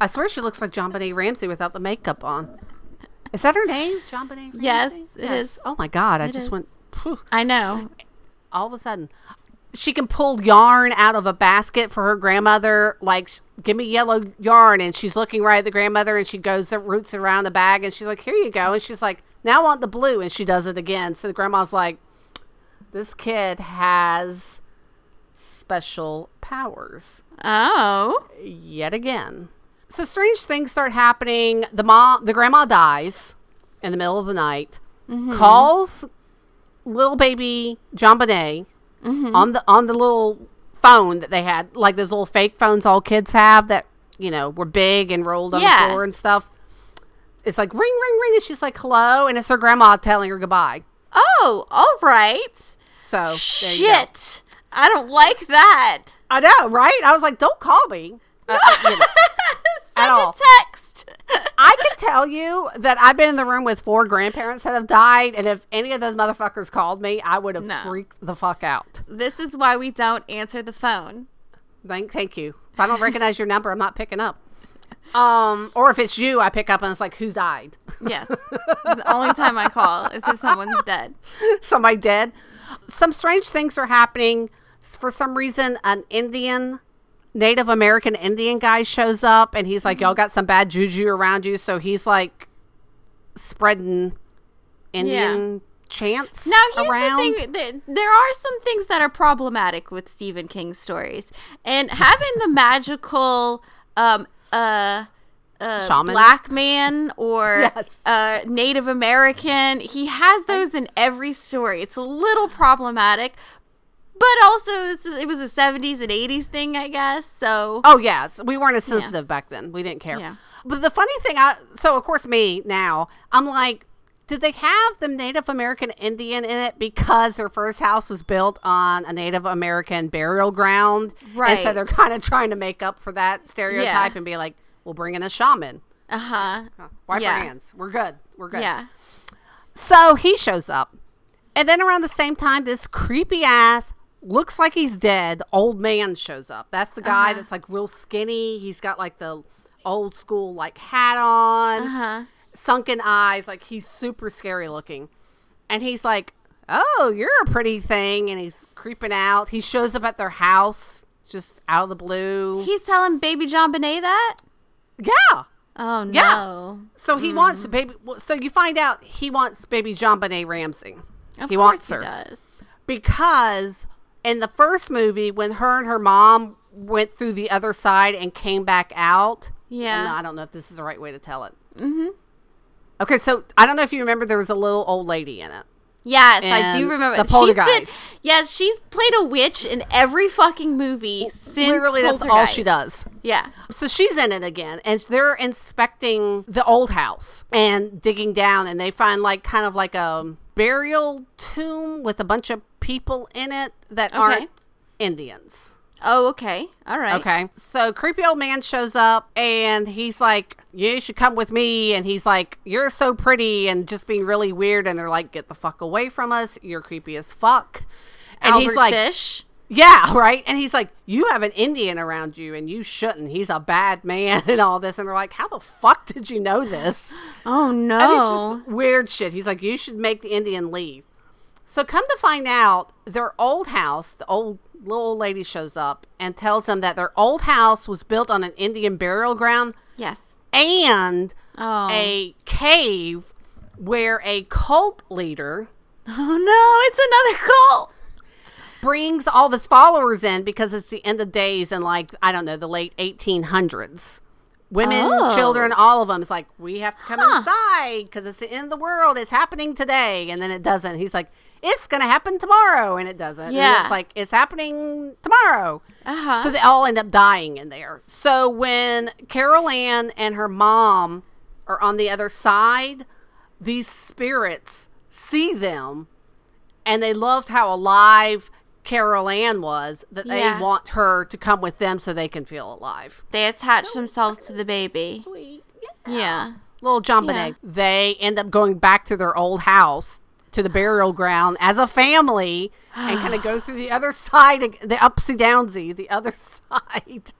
I swear she looks like JonBenét Ramsey without the makeup on. Is that her name? JonBenét Ramsey? Yes, it is. Oh my god, I It just is. went phew, I know. all of a sudden. She can pull yarn out of a basket for her grandmother. Like, give me yellow yarn. And she's looking right at the grandmother and she goes, and roots around the bag. And she's like, here you go. And she's like, now I want the blue. And she does it again. So the grandma's like, this kid has special powers Oh, yet again. So strange things start happening. The mom, the grandma dies in the middle of the night. Mm-hmm. Calls little baby JonBenét on the on the little phone that they had, like those little fake phones all kids have that you know were big and rolled on Yeah. the floor and stuff. It's like ring, ring, ring, and she's like hello, and it's her grandma telling her goodbye. oh, all right. So there you go. Shit, I don't like that. I know, right? I was like, don't call me. Uh, uh, you know. Send all. a text. I can tell you that I've been in the room with four grandparents that have died, and if any of those motherfuckers called me, I would have No. freaked the fuck out. this is why we don't answer the phone. Thank, thank you. If I don't recognize your number, I'm not picking up. Um, or if it's you, I pick up and it's like, who's died? Yes, the only time I call is if someone's dead. Somebody dead. Some strange things are happening. For some reason, an Indian, Native American Indian guy shows up, and he's like, y'all got some bad juju around you. So he's like spreading Indian chants Now, here's around. the thing: there are some things that are problematic with Stephen King's stories, and having the magical, um, uh. Uh, Shaman? black man or Yes. uh, Native American. He has those in every story. It's a little problematic, but also it was a 70s and 80s thing, I guess. So, Oh yes, we weren't as sensitive back then. We didn't care. Yeah. But the funny thing, I so of course me now I'm like, did they have the Native American Indian in it because their first house was built on a Native American burial ground, Right. And so they're kind of trying to make up for that stereotype Yeah. and be like, we'll bring in a shaman. uh huh. Wipe Yeah. our hands. We're good. We're good. Yeah. So he shows up. And then around the same time, this creepy ass, looks like he's dead, old man shows up. That's the guy Uh-huh. that's like real skinny. He's got like the old school like hat on, Uh huh. sunken eyes. Like he's super scary looking. And he's like, Oh, you're a pretty thing. And he's creeping out. He shows up at their house just out of the blue. He's telling Baby JonBenét that? yeah. Oh, no. Yeah. So he wants baby. So you find out he wants baby JonBenét Ramsey. Of he course wants he her does. because in the first movie, when her and her mom went through the other side and came back out. Yeah. I don't know if this is the right way to tell it. Mm-hmm. Okay, so I don't know if you remember there was a little old lady in it. Yes, I do remember. the She's been, Poltergeist. yes, she's played a witch in every fucking movie since Literally, that's all she does. Yeah. So she's in it again, and they're inspecting the old house and digging down, and they find like kind of like a burial tomb with a bunch of people in it that Okay. aren't Indians. Oh, okay. All right. Okay. So creepy old man shows up and he's like, You should come with me. And he's like, You're so pretty and just being really weird. And they're like, Get the fuck away from us. You're creepy as fuck. And Albert he's like, Fish. Yeah, right. And he's like, You have an Indian around you and you shouldn't. He's a bad man and all this. And they're like, How the fuck did you know this? Oh no. just weird shit. He's like, You should make the Indian leave. So come to find out, their old house, the old little old lady shows up and tells them that their old house was built on an Indian burial ground Yes. and Oh. a cave where a cult leader Oh no, it's another cult. brings all of his followers in because it's the end of days in like I don't know the late 1800s. Women, Oh. children, all of them. It's like we have to come Huh. inside because it's the end of the world. It's happening today, and then it doesn't. He's like, it's gonna happen tomorrow, and it doesn't. And Yeah. it's like it's happening tomorrow. Uh-huh. So they all end up dying in there. So when Carol Ann and her mom are on the other side, these spirits see them and they loved how alive Carol Ann was that they Yeah. want her to come with them so they can feel alive. They attach themselves to the baby. Sweet. Yeah. Little jumping Yeah. egg. They end up going back to their old house to the burial ground as a family and kind of go through the other side, the upsy downsy, the other side.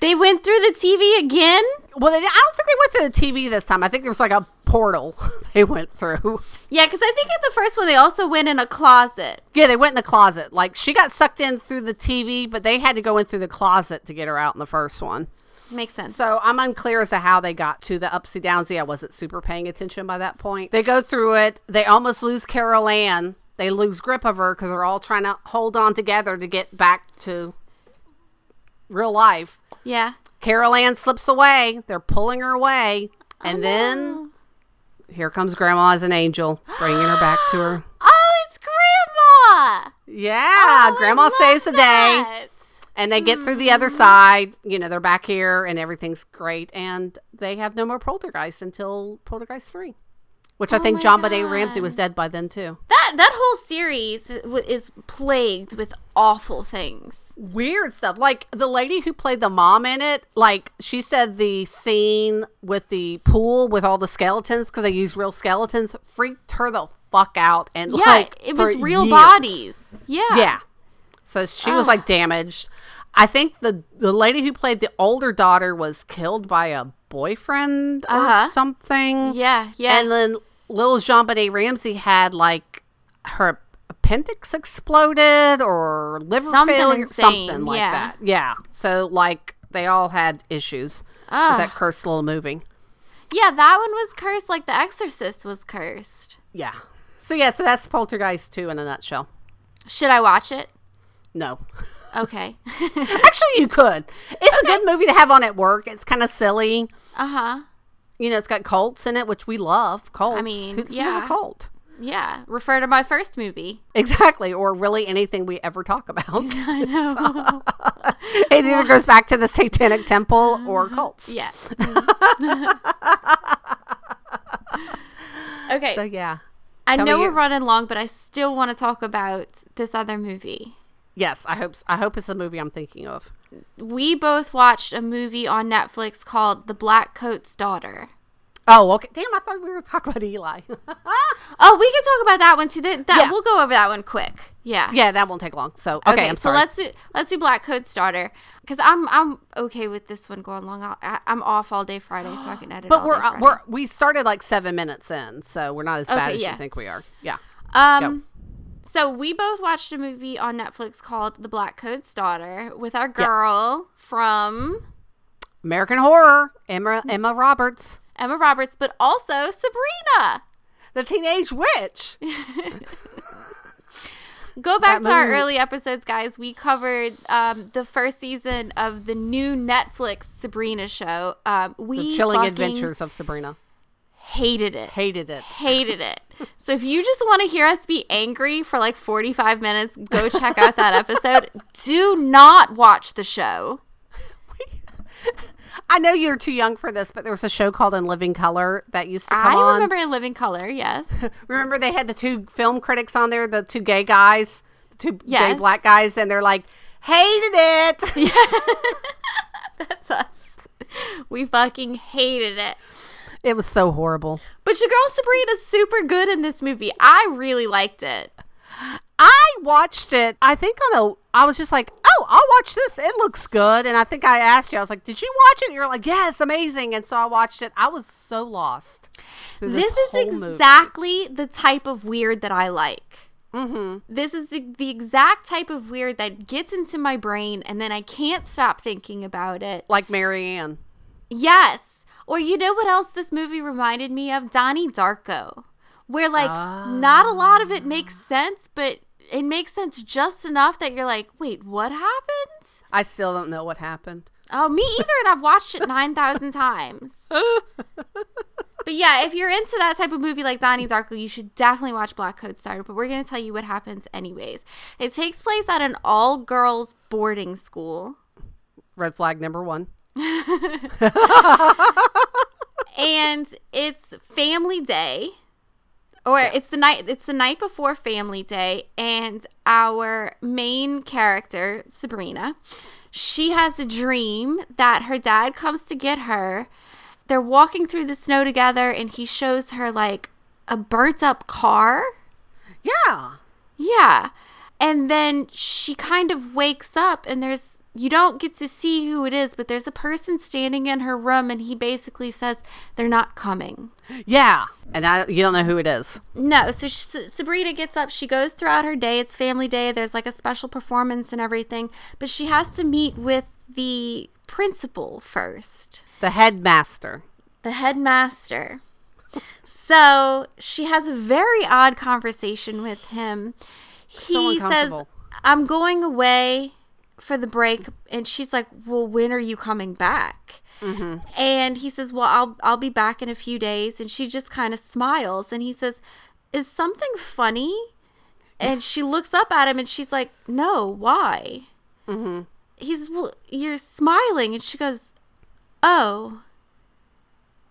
They went through the TV again? Well, they, I don't think they went through the TV this time. I think there was like a portal they went through. Yeah, because I think in the first one they also went in a closet. Yeah, they went in the closet. Like she got sucked in through the TV, but they had to go in through the closet to get her out in the first one. Makes sense. So I'm unclear as to how they got to the upsy downsy. I wasn't super paying attention by that point. They go through it. They almost lose Carol Ann. They lose grip of her because they're all trying to hold on together to get back to real life. yeah. Carol Ann slips away. They're pulling her away. And Oh, then no. here comes Grandma as an angel, bringing her back to her. Oh, it's Grandma! Yeah, Oh, Grandma saves the day. And they get through the other mm. side. You know, they're back here and everything's great. And they have no more poltergeist until Poltergeist 3, which I Oh think JonBenét Ramsey was dead by then, too. That that whole series is plagued with awful things. Weird stuff. Like the lady who played the mom in it, like she said the scene with the pool with all the skeletons, because they use real skeletons, freaked her the fuck out. And Yeah, like, it was real years. bodies. Yeah. Yeah. So she was like damaged. I think the the lady who played the older daughter was killed by a boyfriend Uh-huh. or something. Yeah, yeah. And then little Jean Benet Ramsey had like her appendix exploded or liver Something failure, insane, something like yeah. that. Yeah. So like they all had issues Ugh. with that cursed little movie. yeah, that one was cursed like The Exorcist was cursed. Yeah. So yeah, so that's Poltergeist 2 in a nutshell. Should I watch it? No. Okay. Actually, you could. It's a good movie to have on at work. It's kind of silly. uh huh. You know, it's got cults in it, which we love. Cults. I mean, Who doesn't yeah. a cult? Yeah. Refer to my first movie. Exactly, or really anything we ever talk about. I know. it either goes back to the Satanic Temple or cults. yeah. okay. So yeah, I tell know we're yours. running long, but I still want to talk about this other movie. Yes, I hope I hope it's the movie I'm thinking of. We both watched a movie on Netflix called The Blackcoat's Daughter. Oh, okay. Damn, I thought we were talking about Eli. Oh, we can talk about that one too. That, that Yeah. we'll go over that one quick. Yeah. yeah, that won't take long. So okay, I'm sorry. so let's do let's do Blackcoat's Daughter because I'm I'm okay with this one going long. I'll, I, I'm off all day Friday, so I can edit. but all we're uh, we're we started like seven minutes in, so we're not as bad Okay, as yeah. you think we are. Yeah. Um, so we both watched a movie on Netflix called The Blackcoat's Daughter with our girl from American Horror, Emma Emma Roberts, Emma Roberts, but also Sabrina. the teenage witch. Go back That to our early episodes, guys. We covered um, the first season of the new Netflix Sabrina show. Um, we The chilling fucking adventures of Sabrina. Hated it. Hated it. Hated it. So if you just want to hear us be angry for like 45 minutes, go check out that episode. Do not watch the show. I know you're too young for this, but there was a show called In Living Color that used to come I on. remember in Living Color, yes. Remember they had the two film critics on there, the two gay guys, the two gay black guys, and they're like, hated it. That's us. We fucking hated it. It was so horrible. But your girl Sabrina's super good in this movie. I really liked it. I watched it. I think on a. I was just like, oh, I'll watch this. It looks good. And I think I asked you. I was like, did you watch it? And you're like, yes, amazing. And so I watched it. I was so lost. through This, is whole movie. exactly the type of weird that I like. Mm-hmm. This is the, the exact type of weird that gets into my brain and then I can't stop thinking about it. like Marianne. Yes. Or you know what else this movie reminded me of? Donnie Darko. Where like not a lot of it makes ah. sense, but it makes sense just enough that you're like, wait, what happened? I still don't know what happened. Oh, me either, and I've watched it 9,000 times. but yeah, if you're into that type of movie like Donnie Darko, you should definitely watch Blackcoat's Daughter, but we're going to tell you what happens anyways. It takes place at an all girls boarding school, Red flag number one. And it's family day. Or it's the night it's the night before family day and our main character, Sabrina, she has a dream that her dad comes to get her. They're walking through the snow together and he shows her like a burnt up car. Yeah. Yeah. And then she kind of wakes up and there's you don't get to see who it is, but there's a person standing in her room and he basically says they're not coming. Yeah. And I, you don't know who it is. No, so she, Sabrina gets up. She goes throughout her day. It's family day. There's like a special performance and everything, but she has to meet with the principal first, The headmaster. the headmaster. So she has a very odd conversation with him. So He says. I'm going away for the break. And she's like, Well, when are you coming back? Mm-hmm. And he says, "Well, I'll I'll be back in a few days." And she just kind of smiles and he says, "Is something funny?" And she looks up at him and she's like, "No, why?" Mm-hmm. He's, "Well, you're smiling." And she goes, "Oh."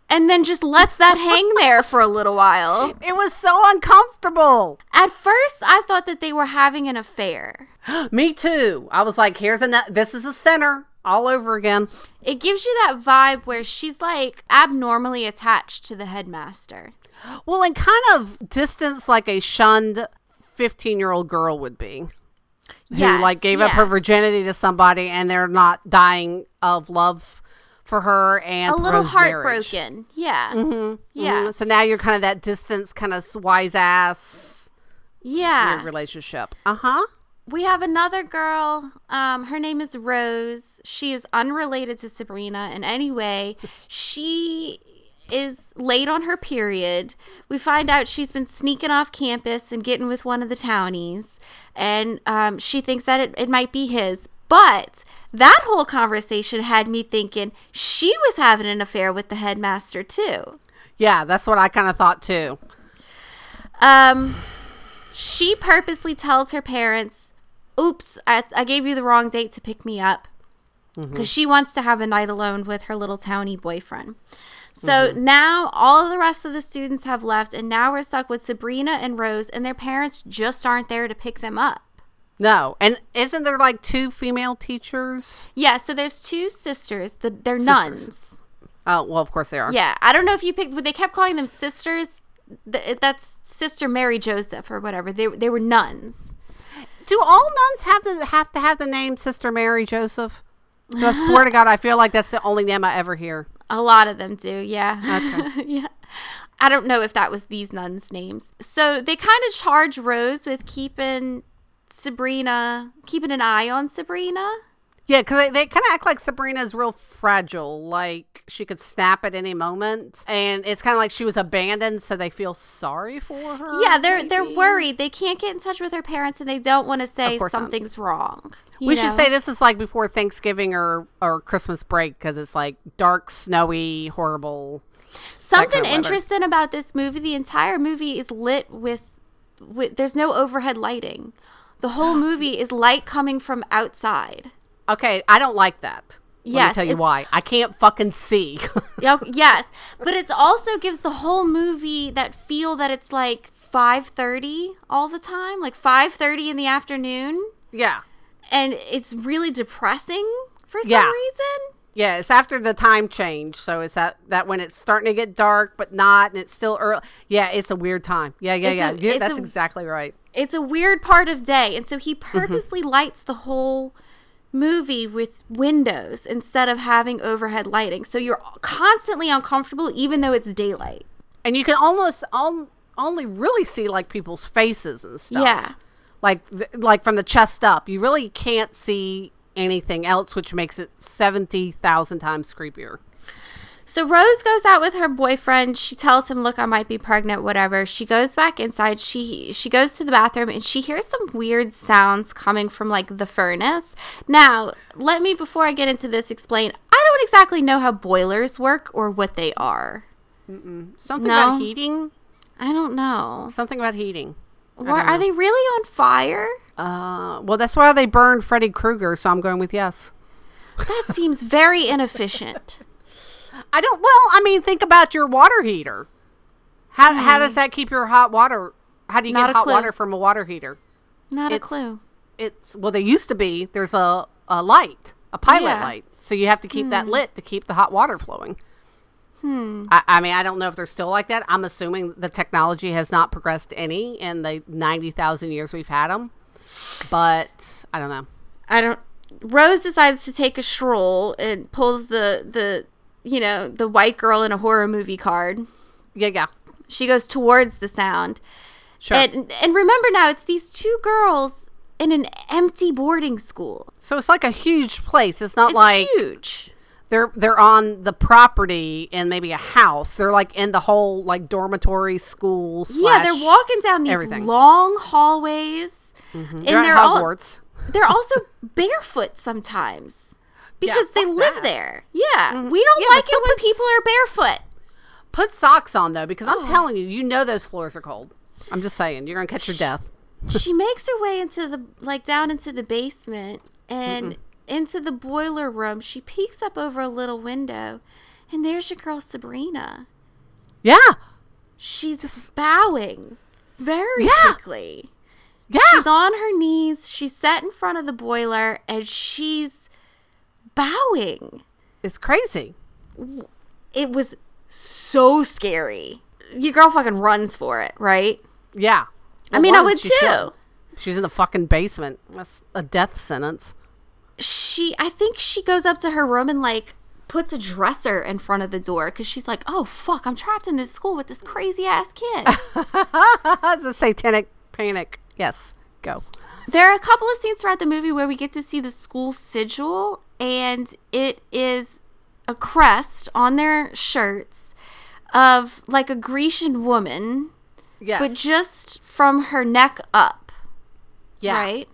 And then just lets that hang there for a little while. It was so uncomfortable. At first, I thought that they were having an affair. Me too. I was like, here's a this is a center all over again. It gives you that vibe where she's like abnormally attached to the headmaster. Well, and kind of distance like a shunned 15 year old girl would be. Who like gave up her virginity to somebody and they're not dying of love for her and a little proposed marriage. heartbroken. Yeah. Yeah. Mhm. So now you're kind of that distance, kind of wise ass Yeah. relationship. Uh huh. We have another girl. Um, her name is Rose. She is unrelated to Sabrina in any way. She is late on her period. We find out she's been sneaking off campus and getting with one of the townies, and um, she thinks that it, it might be his. But that whole conversation had me thinking she was having an affair with the headmaster too. Yeah, that's what I kind of thought too. Um, she purposely tells her parents, "Oops, I, I gave you the wrong date to pick me up," because she wants to have a night alone with her little towny boyfriend. So now all the rest of the students have left, and now we're stuck with Sabrina and Rose, and their parents just aren't there to pick them up. No, and isn't there like two female teachers? Yeah, so there's two sisters. The, they're Sisters. nuns. Oh, well, of course they are. Yeah, I don't know if you picked, but they kept calling them sisters. Th- That's Sister Mary Joseph or whatever. They they were nuns. Do all nuns have to have to have the name Sister Mary Joseph? I swear to God, I feel like that's the only name I ever hear. A lot of them do, yeah. Okay. yeah. I don't know if that was these nuns' names. So they kind of charge Rose with keeping Sabrina, keeping an eye on Sabrina. Yeah, because they, they kind of act like Sabrina's real fragile, like she could snap at any moment, and it's kind of like she was abandoned, so they feel sorry for her. Yeah, they're they're worried. They can't get in touch with her parents, and they don't want to say not. something's wrong. We should say this is like before Thanksgiving or or Christmas break because it's like dark, snowy, horrible. Something kind of interesting about this movie: the entire movie is lit with, with. There's no overhead lighting. The whole movie is light coming from outside. Okay, I don't like that. Let me Yes, tell you why. I can't fucking see. Yes, but it also gives the whole movie that feel that it's like five thirty all the time, like five thirty in the afternoon, yeah. and it's really depressing for some Yeah. reason. Yeah, it's after the time change, so it's that that when it's starting to get dark, but not, and it's still early. Yeah, it's a weird time. Yeah, yeah, It's yeah. a- Yeah, That's a- exactly right. It's a weird part of day, and so he Mm-hmm. purposely lights the whole movie with windows instead of having overhead lighting. So you're constantly uncomfortable, even though it's daylight. And you can almost on, only really see like people's faces and stuff. Yeah. like th- like from the chest up. You really can't see anything else, which makes it seventy thousand times creepier. So Rose goes out with her boyfriend. She tells him, "Look, I might be pregnant, whatever." She goes back inside. She she goes to the bathroom and she hears some weird sounds coming from like the furnace. Now, let me before I get into this explain. I don't exactly know how boilers work or what they are. Something No. about heating. I don't know. Something about heating. Or are they really on fire? Uh, well, that's why they burned Freddy Krueger, so I'm going with yes. That seems very inefficient. I don't. Well, I mean, think about your water heater. How how does that keep your hot water? How do you Hmm. Not get hot clue. water from a water heater? Not a clue. It's well, they used to be. There's a a light, a pilot Yeah. light, so you have to keep that lit to keep the hot water flowing. Hmm. I, I mean, I don't know if they're still like that. I'm assuming the technology has not progressed any in the ninety thousand years we've had them, but I don't know. I don't. Rose decides to take a stroll and pulls the the you know the white girl in a horror movie card. Yeah, yeah, She goes towards the sound, sure. and and remember now it's these two girls in an empty boarding school. so it's like a huge place. It's not It's like huge. they're they're on the property in maybe a house. They're like in the whole like dormitory school. Yeah, they're walking down these everything. long hallways, mm-hmm. and They're, they're at all they're also barefoot sometimes because they live that. there. Yeah, mm-hmm. we don't Yeah, like it when people are barefoot. Put socks on though, because I'm Oh. telling you, you know those floors are cold. I'm just saying, you're gonna catch your death. she makes her way into the like down into the basement and into the boiler room. She peeks up over a little window, and there's your girl Sabrina. Yeah, She's just bowing very Yeah. quickly. yeah. She's on her knees. She's sat in front of the boiler, and she's bowing. it's crazy. It was so scary. Your girl fucking runs for it, right? Yeah. I mean, I would she too. should. She's in the fucking basement. That's a death sentence. she i think she goes up to her room and like puts a dresser in front of the door because she's like oh fuck i'm trapped in this school with this crazy ass kid That's a satanic panic. Yes, go. There are a couple of scenes throughout the movie where we get to see the school sigil and it is a crest on their shirts of like a grecian woman Yes, but just from her neck up yeah, right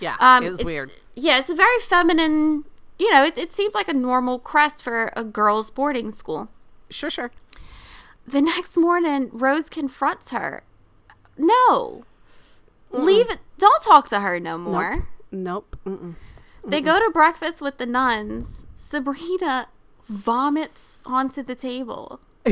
yeah. Um, it was it's- weird. Yeah, it's a very feminine. You know, it, it seemed like a normal crest for a girls' boarding school. Sure, sure. The next morning, Rose confronts her. No, leave it. Don't talk to her no more. Nope. Mm-mm. They go to breakfast with the nuns. Sabrina vomits onto the table.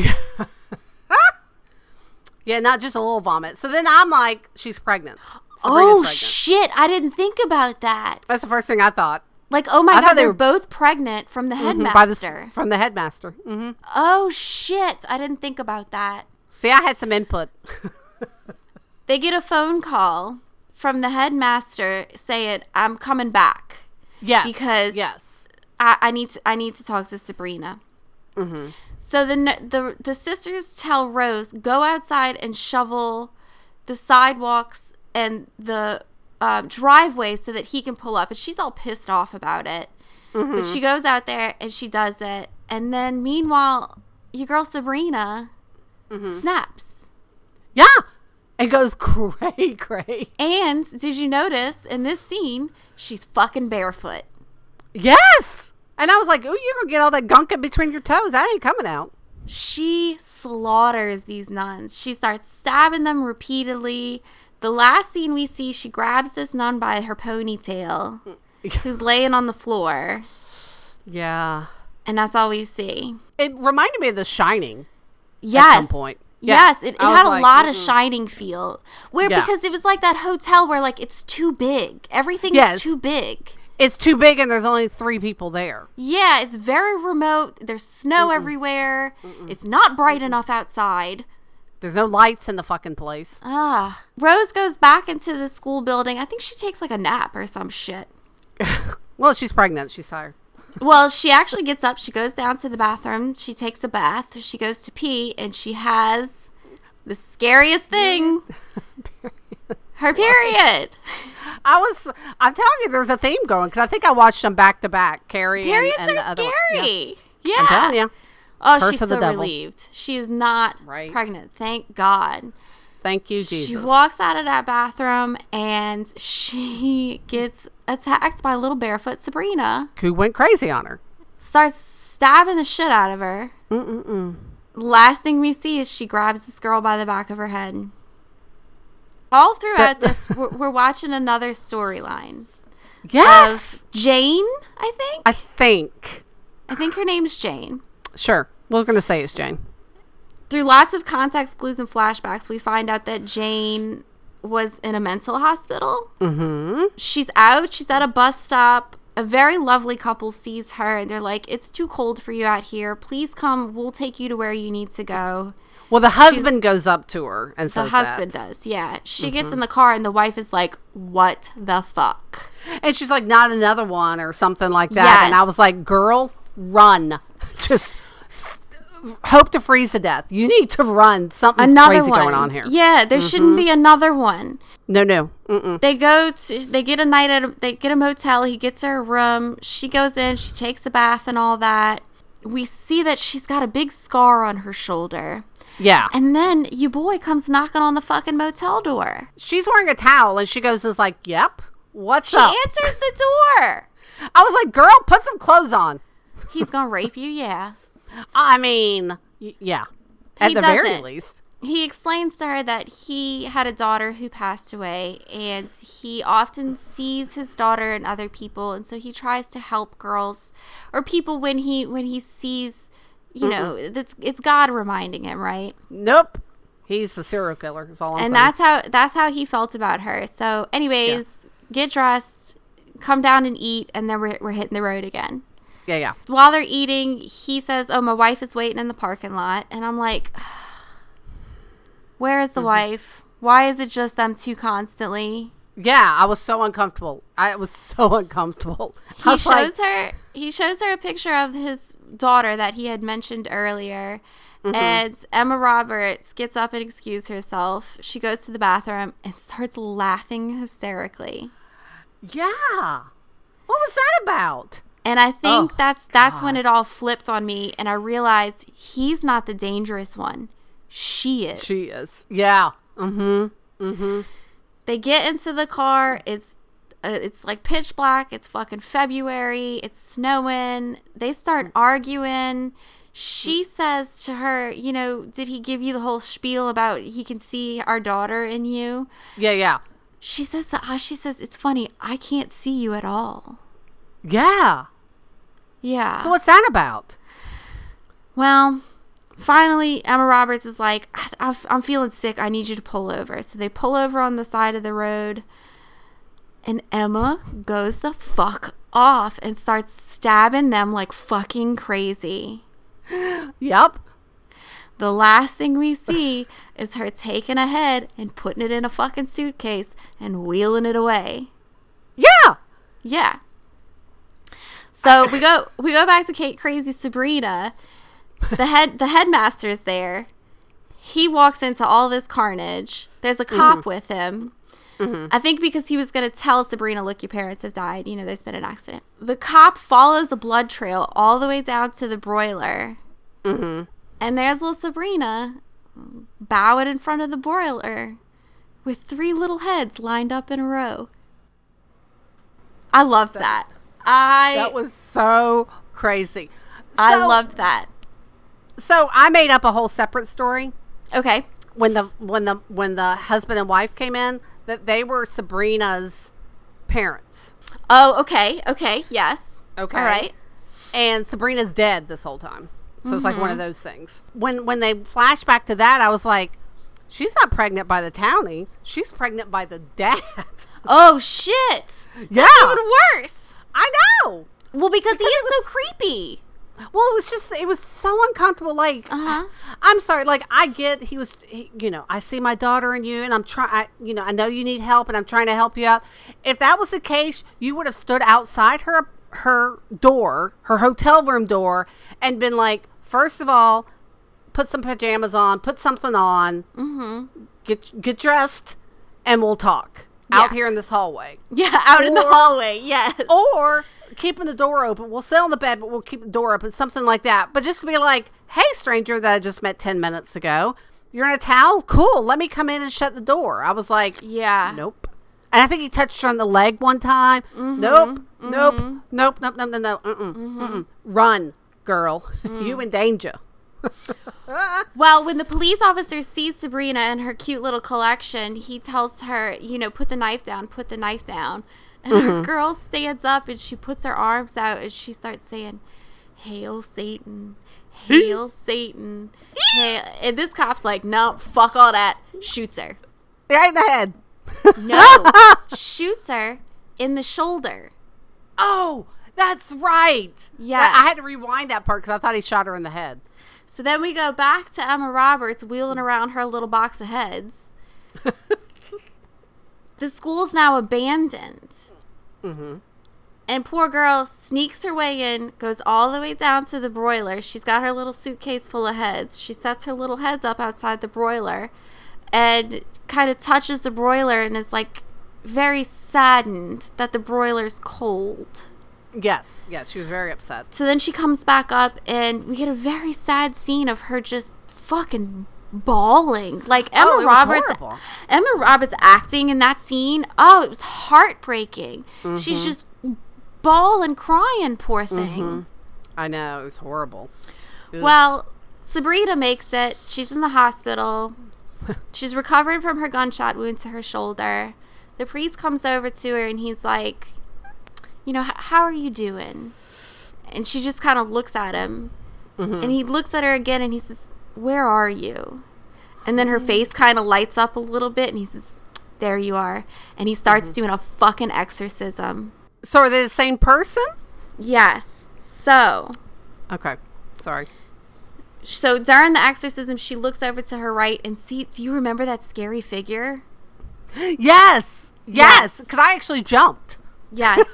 Yeah, not just a little vomit. So then I'm like, she's pregnant. Sabrina's oh pregnant. shit! I didn't think about that. That's the first thing I thought. Like, oh my I god, they they're were- both pregnant from the Mhm, By the, headmaster. from the headmaster. hmm oh shit! I didn't think about that. See, I had some input. They get a phone call from the headmaster saying, "I'm coming back. yes. Because- yes. I, I need to. I need to talk to Sabrina." Mm-hmm. So the the the sisters tell Rose go outside and shovel the sidewalks and the uh, driveway so that he can pull up, and she's all pissed off about it. But mm-hmm. she goes out there and she does it, and then meanwhile, your girl Sabrina mm-hmm. snaps. Yeah. It goes cray cray. And did you notice in this scene, she's fucking barefoot? Yes. And I was like, oh, you're going to get all that gunk in between your toes. That ain't coming out. She slaughters these nuns. She starts stabbing them repeatedly. The last scene we see, she grabs this nun by her ponytail, who's laying on the floor, Yeah. and that's all we see. It reminded me of The Shining. Yes. some point. Yeah. Yes, it, it had a like, lot of mm-mm. shining feel. Where Yeah. because it was like that hotel where like it's too big. Everything Yes. too big. It's too big and there's only three people there. Yeah, it's very remote. There's snow everywhere. It's not bright enough outside. There's no lights in the fucking place. Ah. Rose goes back into the school building. I think she takes like a nap or some shit. Well, she's pregnant. She's tired. Well, she actually gets up. She goes down to the bathroom. She takes a bath. She goes to pee, and she has the scariest thing her period. I was. I'm telling you, there's a theme going because I think I watched them back to back. Carrie and- Periods and, the are other one. Yeah. Yeah. I'm telling you. Oh, Curse she's so relieved. She is not Right. pregnant. Thank God. Thank you, Jesus. She walks out of that bathroom and she gets attacked by a little barefoot Sabrina. Who went crazy on her? Starts stabbing the shit out of her. Mm-mm-mm. Last thing we see is she grabs this girl by the back of her head. All throughout But- this, we're, we're watching another storyline Yes, Jane. I think. I think. I think her name's Jane. Sure, we're gonna say it's Jane. Through lots of context clues and flashbacks, we find out that Jane was in a mental hospital. Mm-hmm. She's out. She's at a bus stop. A very lovely couple sees her and they're like, It's too cold for you out here. Please come. We'll take you to where you need to go. Well, the husband goes up to her and says, The husband that. does. Yeah. She gets in the car and the wife is like, What the fuck? and she's like, "Not another one" or something like that. And I was like, "Girl, run! Just hope to freeze to death. You need to run. Something's Another crazy one. going on here." Yeah, there shouldn't be mm-hmm. another one. No, no. Mm-mm. They go to, they get a night at, a, they get a motel. He gets her a room. She goes in, she takes a bath and all that. We see that she's got a big scar on her shoulder. Yeah. And then you boy comes knocking on the fucking motel door. she's wearing a towel and she goes, "Is like, yep. What's She up?" answers the door. I was like, "Girl, put some clothes on." He's gonna rape you, yeah. I mean, y- yeah. At He the very doesn't. least. He explains to her that he had a daughter who passed away, and he often sees his daughter and other people, and so he tries to help girls or people when he when he sees, you know, it's it's God reminding him, right? Nope. He's a serial killer. Is all I'm and saying. that's how that's how he felt about her. So, anyways, get dressed, come down and eat, and then we're we're hitting the road again. Yeah, yeah. While they're eating, he says, "Oh, my wife is waiting in the parking lot," and I'm like, "Where is the wife? Why is it just them two constantly?" Yeah, I was so uncomfortable. I was so uncomfortable. He was like, shows her he shows her a picture of his daughter that he had mentioned earlier. Mm-hmm. And Emma Roberts gets up and excuses herself. She goes to the bathroom and starts laughing hysterically. yeah. What was that about? And I think Oh, that's that's when it all flipped on me and I realized he's not the dangerous one. She is. She is. Yeah. Mm-hmm. Mm-hmm. They get into the car. It's uh, it's like pitch black. It's fucking February. It's snowing. They start arguing. She says to her, you know, did he give you the whole spiel about he can see our daughter in you? Yeah, yeah. She says that. uh, She says it's funny. I can't see you at all. Yeah. Yeah. So what's that about? Well, finally, Emma Roberts is like, I- I'm I'm feeling sick. I need you to pull over. So they pull over on the side of the road, and Emma goes the fuck off and starts stabbing them like fucking crazy. Yep. The last thing we see is her taking a head and putting it in a fucking suitcase and wheeling it away. Yeah. Yeah. So we go we go back to Kate Crazy Sabrina. The head the headmaster's there. He walks into all this carnage. There's a cop with him. I think because he was going to tell Sabrina, look, your parents have died. You know, there's been an accident. The cop follows the blood trail all the way down to the broiler. Mm-hmm. And there's little Sabrina bowing in front of the broiler with three little heads lined up in a row. I loved that. I That was so crazy. I loved that. So I made up a whole separate story Okay. when the when the when the husband and wife came in that they were Sabrina's parents. Oh, okay. Okay. Yes. Okay. All right. and Sabrina's dead this whole time. So it's like one of mm-hmm. those things. When when they flash back to that, I was like, she's not pregnant by the townie. She's pregnant by the dad. Oh shit. yeah, Even worse. I know. Well, because, he is it so creepy. Well, it was just it was so uncomfortable. Like, Uh-huh. I'm sorry. Like, I get he was, he, you know, I see my daughter in you, and I'm trying. You know, I know you need help, and I'm trying to help you out. If that was the case, you would have stood outside her her door, her hotel room door, and been like, first of all, put some pajamas on, put something on, mm-hmm. get get dressed, and we'll talk out here in this hallway Yeah, out in the hallway. Yes. or keeping the door open. We'll sit on the bed, but we'll keep the door open, something like that. But just to be like, hey, stranger that I just met 10 minutes ago, you're in a towel? Cool. Let me come in and shut the door. I was like, Yeah. nope. And I think he touched her on the leg one time. Mm-hmm, mm-hmm. Nope. Nope. Nope. Nope. Nope. No, no. Mm-mm. Mm-hmm. Mm-mm. Run, girl. you mm. in danger. Well, when the police officer sees Sabrina and her cute little collection, he tells her, you know, put the knife down, put the knife down. And her mm-hmm. girl stands up and she puts her arms out and she starts saying, Hail Satan, Hail Satan. Hail. And this cop's like, no, fuck all that. Shoots her. Right in the head. No, shoots her in the shoulder. Oh, that's right. Yeah. I had to rewind that part because I thought he shot her in the head. So then we go back to Emma Roberts wheeling around her little box of heads. the school's now abandoned. Mm-hmm. And poor girl sneaks her way in, goes all the way down to the broiler. She's got her little suitcase full of heads. She sets her little heads up outside the broiler and kind of touches the broiler and is like very saddened that the broiler's cold. Yes. Yes. She was very upset. So then she comes back up, and we get a very sad scene of her just fucking bawling. Like Emma Oh, Roberts, horrible. Emma Roberts acting in that scene. Oh, it was heartbreaking. Mm-hmm. She's just bawling, crying. Poor thing. I know. It was horrible. Ugh. Well, Sabrina makes it. She's in the hospital. She's recovering from her gunshot wound to her shoulder. The priest comes over to her and he's like, You know, "H- how are you doing? And she just kind of looks at him. Mm-hmm. And he looks at her again and he says, Where are you? And then her mm-hmm. face kind of lights up a little bit and he says, There you are. And he starts mm-hmm. doing a fucking exorcism. So are they the same person? Yes. So Okay. Sorry. So during the exorcism, she looks over to her right and see. Do you remember that scary figure? Yes. Yes. Yes. Because I actually jumped. Yes.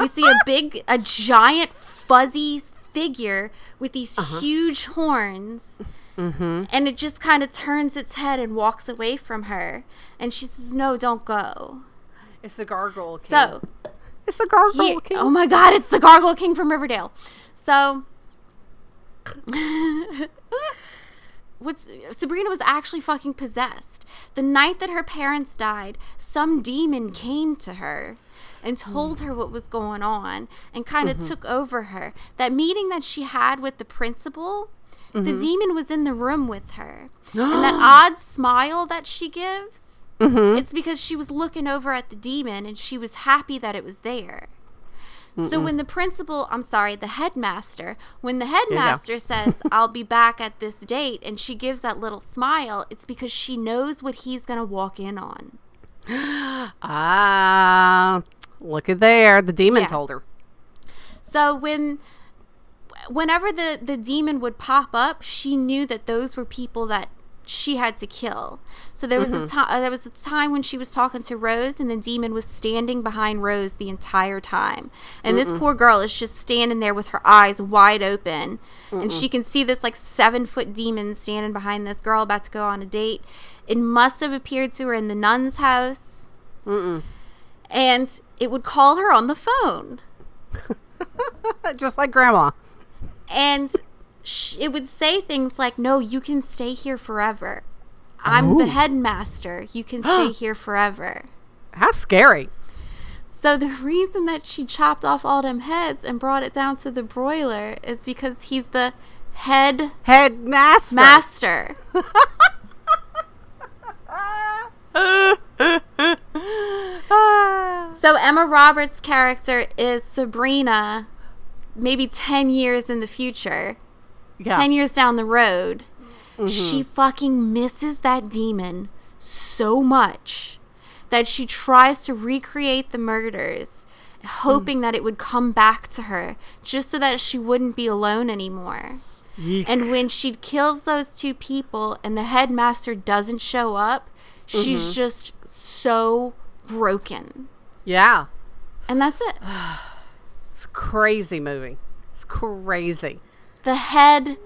We see a big, a giant fuzzy figure with these uh-huh. huge horns. Mm-hmm. And it just kind of turns its head and walks away from her. And she says, No, don't go. It's the Gargoyle King. So, it's the Gargoyle he- King. oh my God, it's the Gargoyle King from Riverdale. So, what's Sabrina was actually fucking possessed. The night that her parents died, some demon came to her and told her what was going on and kind of took over her. That meeting that she had with the principal, the demon was in the room with her. and that odd smile that she gives, it's because she was looking over at the demon and she was happy that it was there. So when the principal, I'm sorry, the headmaster, when the headmaster says, I'll be back at this date, and she gives that little smile, it's because she knows what he's going to walk in on. Ah, look at there. The demon Yeah. told her. So when whenever the the demon would pop up, she knew that those were people that she had to kill. So there was a time uh, there was a time when she was talking to Rose and the demon was standing behind Rose the entire time. And this poor girl is just standing there with her eyes wide open. And she can see this like 7-foot demon standing behind this girl about to go on a date. It must have appeared to her in the nun's house. And it would call her on the phone. Just like Grandma. and sh- it would say things like, "No, you can stay here forever. I'm the Oh. headmaster. You can stay here forever." How scary. So the reason that she chopped off all them heads and brought it down to the broiler is because he's the head Headmaster. master. Emma Roberts' character is Sabrina, maybe 10 years in the future, yeah. 10 years down the road. Mm-hmm. She fucking misses that demon so much that she tries to recreate the murders, hoping mm. that it would come back to her just so that she wouldn't be alone anymore. Yeek. And when she kills those two people and the headmaster doesn't show up, she's mm-hmm. just so broken. Yeah. And that's it. It's a crazy movie. It's crazy. The head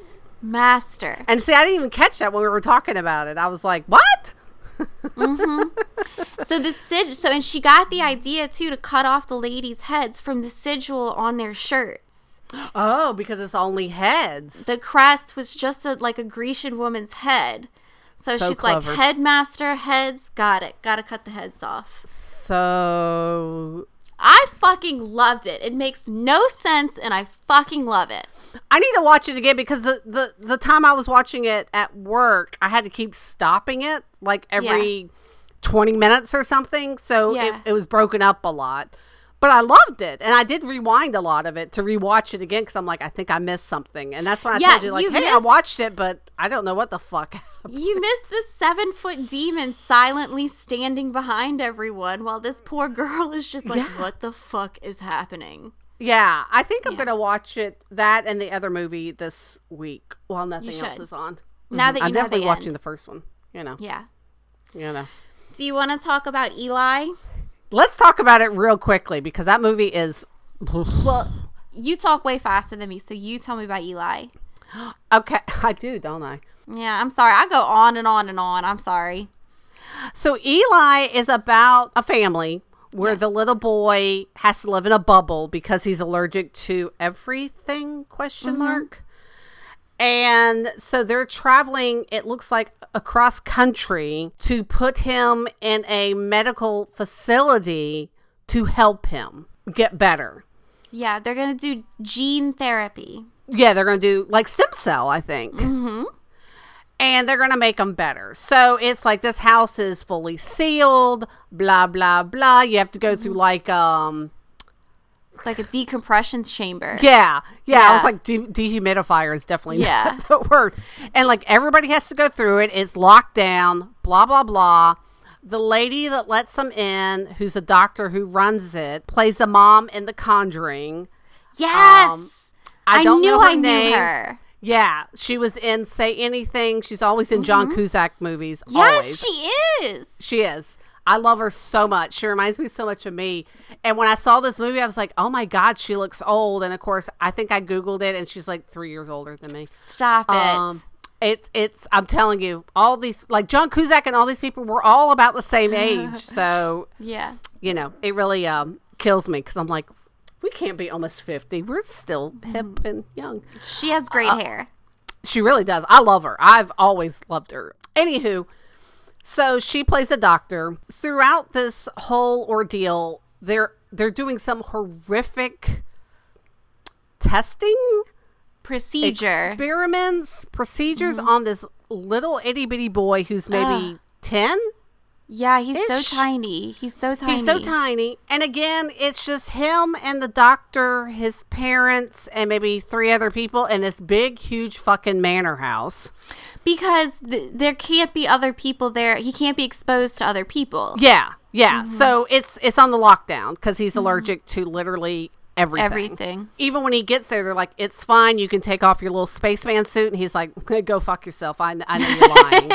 master. And see, I didn't even catch that when we were talking about it. I was like, what? Mm-hmm. So the sig so and she got the idea too to cut off the ladies' heads from the sigil on their shirts. Oh, because it's only heads. The crest was just a, like a Grecian woman's head. So, So she's clever. like headmaster heads, got it. Got to cut the heads off. So I fucking loved it. It makes no sense and I fucking love it. I need to watch it again because the, the, the time I was watching it at work, I had to keep stopping it like every 20 minutes or something. So Yeah. it, it was broken up a lot. But I loved it. And I did rewind a lot of it to rewatch it again because I'm like, I think I missed something. And that's when I Yeah, told you, like, you hey, I watched it, but I don't know what the fuck happened. You missed the seven foot demon silently standing behind everyone while this poor girl is just like, Yeah. what the fuck is happening? Yeah, I think I'm Yeah. going to watch it, that and the other movie this week while nothing else is on. Now mm-hmm. that you I'm definitely the watching end. the first one. You know, Yeah. you know. Do you want to talk about Eli? Let's talk about it real quickly because that movie is Well, you talk way faster than me, so you tell me about Eli. okay. I do, don't I? Yeah, I'm sorry. I go on and on and on. I'm sorry. So Eli is about a family where Yes. the little boy has to live in a bubble because he's allergic to everything question Mm-hmm. mark. And so they're traveling, it looks like across country to put him in a medical facility to help him get better. Yeah, they're going to do gene therapy. Yeah, they're going to do like stem cell, I think. Mm-hmm. And they're going to make them better. So it's like this house is fully sealed, blah, blah, blah. You have to go through like, um, Like a decompression chamber. yeah, yeah. I was like, de- dehumidifier is definitely Yeah. the word. And like everybody has to go through it. It's locked down, blah, blah, blah. The lady that lets them in, who's a doctor who runs it, plays the mom in The Conjuring. Yes. Um, I I, don't knew know her I knew name. her. Yeah, she was in Say Anything. She's always in John Cusack movies. Mm-hmm. Yes, always. she is. She is. I love her so much. She reminds me so much of me. And when I saw this movie, I was like, oh my God, she looks old. And of course, I think I Googled it and she's like three years older than me. Stop it. Um, it's, it's, I'm telling you, all these, like John Cusack and all these people were all about the same age. So, yeah. you know, it really um, kills me because I'm like, we can't be almost 50. We're still hip Mm-hmm. and young. She has great Uh, hair. She really does. I love her. I've always loved her. Anywho, so she plays a doctor. Throughout this whole ordeal, they're they're doing some horrific testing Procedure. experiments, procedures Mm-hmm. on this little itty bitty boy who's maybe ten. Yeah, he's so tiny. He's so tiny. He's so tiny. And again, it's just him and the doctor, his parents, and maybe three other people in this big, huge fucking manor house. Because th- there can't be other people there. He can't be exposed to other people. Yeah, yeah. Mm-hmm. So it's it's on the lockdown because he's allergic to literally everything. Everything. Even when he gets there, they're like, "It's fine. You can take off your little spaceman suit," and he's like, "Go fuck yourself. I, I know you're lying."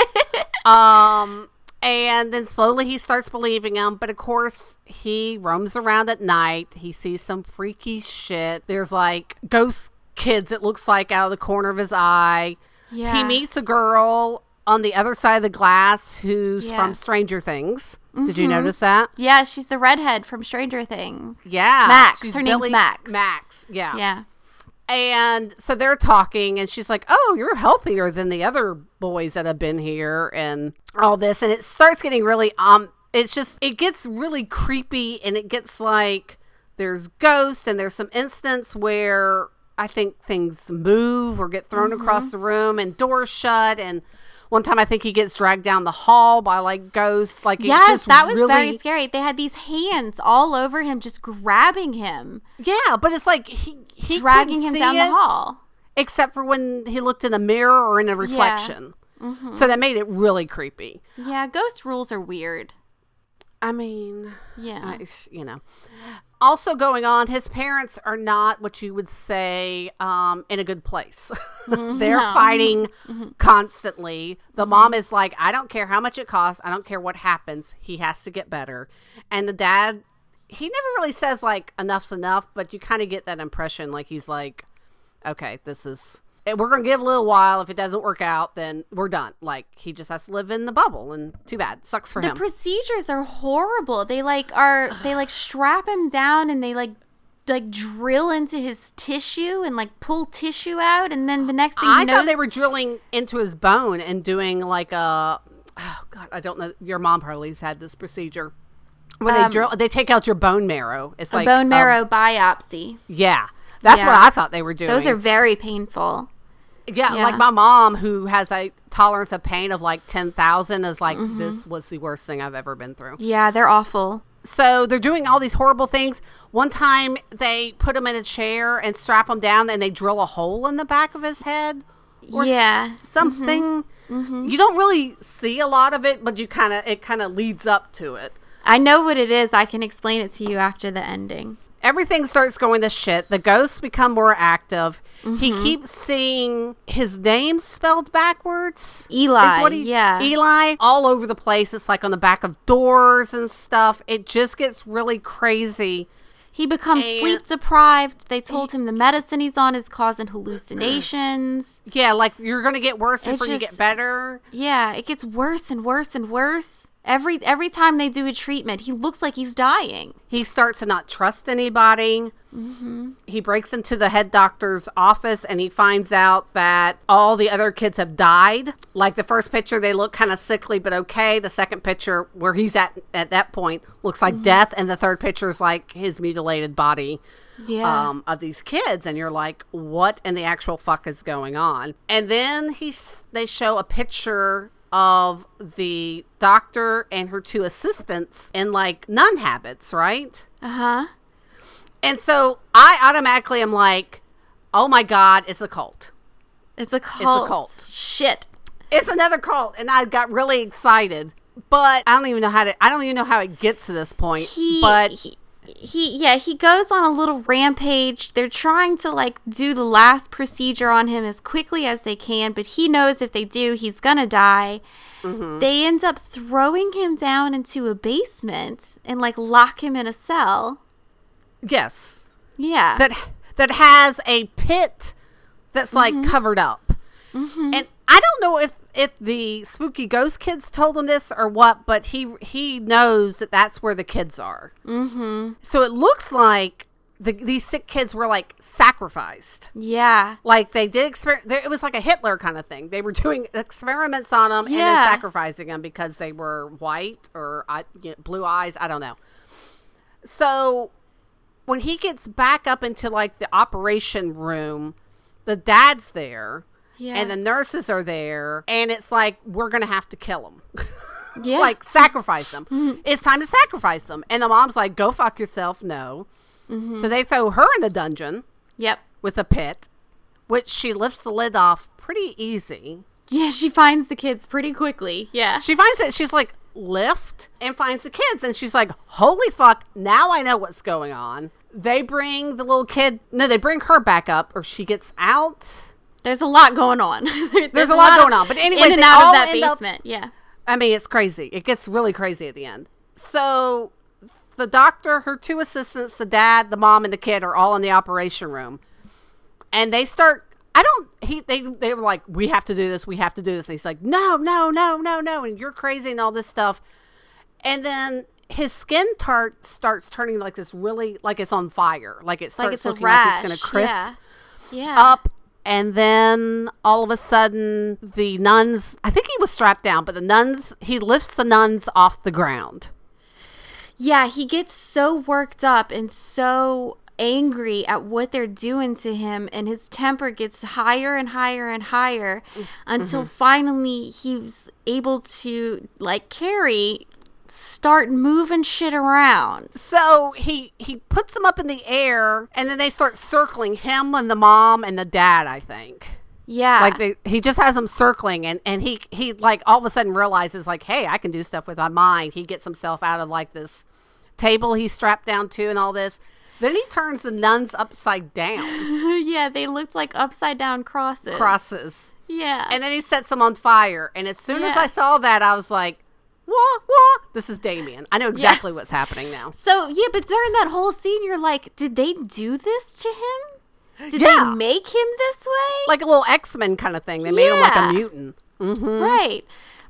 um, and then slowly he starts believing him. But of course, he roams around at night. He sees some freaky shit. There's like ghost kids. It looks like out of the corner of his eye. Yeah. He meets a girl on the other side of the glass who's Yeah. from Stranger Things. Did you mm-hmm. notice that? Yeah, she's the redhead from Stranger Things. Yeah. Max. Her name's Max. Max. Yeah. Yeah. And so they're talking, and she's like, Oh, you're healthier than the other boys that have been here, and all this. And it starts getting really, um, it's just, it gets really creepy, and it gets like there's ghosts, and there's some instance where I think things move or get thrown Mm-hmm. across the room and doors shut and one time I think he gets dragged down the hall by like ghosts like Yes, that was really, very scary. They had these hands all over him, just grabbing him, Yeah, but it's like he he dragging him down it the hall. except for when he looked in a mirror or in a reflection. Mm-hmm. So that made it really creepy. Yeah, ghost rules are weird. I mean, Yeah. I, you know. Also going on, his parents are not what you would say um, in a good place. Mm-hmm. They're No. fighting mm-hmm. constantly. The mm-hmm. mom is like, I don't care how much it costs. I don't care what happens. He has to get better. And the dad, he never really says like enough's enough, but you kind of get that impression like he's like, okay, this is. We're gonna give a little while. If it doesn't work out, then we're done. Like he just has to live in the bubble, and too bad. Sucks for The him. The procedures are horrible. They like are they like strap him down and they like like drill into his tissue and like pull tissue out and then the next thing I he thought they were drilling into his bone and doing like a. Oh God, I don't know. Your mom probably's had this procedure where they drill. They take out your bone marrow. It's Um, a like bone um, marrow biopsy. yeah, that's what I thought they were doing. Those are very painful. yeah, yeah. like my mom who has a tolerance of pain of like ten thousand is like Mm-hmm. this was the worst thing I've ever been through. Yeah, they're awful. So they're doing all these horrible things. One time they put him in a chair and strap him down, and they drill a hole in the back of his head. Or Yeah. Mm-hmm. something. You don't really see a lot of it, but you kind of it kind of leads up to it. I know what it is. I can explain it to you after the ending. Everything starts going to shit. The ghosts become more active. He Mm-hmm. keeps seeing his name spelled backwards. Eli, he- yeah. Eli, all over the place. It's like on the back of doors and stuff. It just gets really crazy. He becomes And- sleep deprived. They told him the medicine he's on is causing hallucinations. Yeah, like you're gonna get worse before you get better. Yeah, it gets worse and worse and worse. Every every time they do a treatment, he looks like he's dying. He starts to not trust anybody. He breaks into the head doctor's office and he finds out that all the other kids have died. Like the first picture, they look kind of sickly but okay. The second picture, where he's at at that point, looks like death, and the third picture is like his mutilated body. Yeah. um, of these kids, and you're like, what in the actual fuck is going on? And then he they show a picture of the doctor and her two assistants in like nun habits, right? Uh huh. And so I automatically am like, oh my god, it's a cult. It's a cult. It's a cult. Shit. It's another cult, and I got really excited. But I don't even know how to. I don't even know how it gets to this point. He, but he, he, yeah, he goes on a little rampage. They're trying to like do the last procedure on him as quickly as they can, but he knows if they do, he's gonna die. Mm-hmm. They end up throwing him down into a basement and like lock him in a cell. yes, Yeah. that that has a pit that's like Mm-hmm. covered up. And I don't know if if the spooky ghost kids told him this or what, but he he knows that that's where the kids are. Mm-hmm. So it looks like the, these sick kids were like sacrificed. yeah. Like they did exper- there- It was like a Hitler kind of thing. They were doing experiments on them and then sacrificing them because they were white or you know, blue eyes. I don't know. So when he gets back up into like the operation room, the dad's there. Yeah. And the nurses are there, and it's like we're gonna have to kill them. Yeah. like sacrifice them. Mm-hmm. It's time to sacrifice them, and the mom's like, "Go fuck yourself." No, mm-hmm. so they throw her in the dungeon Yep. with a pit, which she lifts the lid off pretty easy. Yeah, she finds the kids pretty quickly. Yeah. She finds it. She's like, lift and finds the kids. And she's like, holy fuck, now I know what's going on. They bring the little kid, no, they bring her back up, or she gets out. There's a lot going on. There's, a lot of- going on, but anyways, in and out of that end up- basement. yeah. I mean, it's crazy. It gets really crazy at the end. So the doctor, her two assistants, the dad, the mom, and the kid are all in the operation room. And they start I don't he they they were like, We have to do this, we have to do this. And he's like, No, no, no, no, no, and you're crazy and all this stuff. And then his skin tart starts turning like this really like it's on fire. Like it starts Like it's looking rash. like it's gonna crisp Yeah. Yeah. up and then all of a sudden the nuns i think he was strapped down but the nuns he lifts the nuns off the ground. Yeah, he gets so worked up and so angry at what they're doing to him and his temper gets higher and higher and higher mm, until mm-hmm. finally he's able to like Carrie start moving shit around. So he he puts them up in the air, and then they start circling him and the mom and the dad. I think. Yeah. Like they, he just has them circling, and and he he like all of a sudden realizes like, hey, I can do stuff with my mind. He gets himself out of like this table he's strapped down to, and all this. Then he turns the nuns upside down, yeah, they looked like upside down crosses. crosses, Yeah. and then he sets them on fire. And as soon as I saw that, I was like, wah wah. This is Damien. I know exactly Yes. what's happening now. so yeah, but during that whole scene, you're like, did they do this to him? Did Yeah. they make him this way? Like a little X Men kind of thing. They made him like a mutant. hmm right.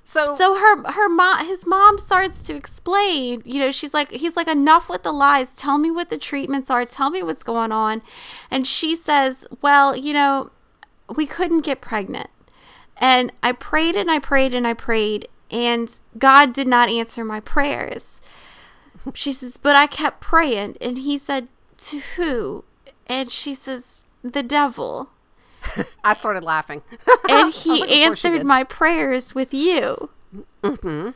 So, So her her mom his mom starts to explain, you know, she's like he's like enough with the lies. Tell me what the treatments are. Tell me what's going on. And she says, "Well, you know, we couldn't get pregnant." And I prayed and I prayed and I prayed and God did not answer my prayers. She says, "But I kept praying." And he said, "To who?" And she says, "The devil." I started laughing. And he she answered my prayers with you. Mm-hmm.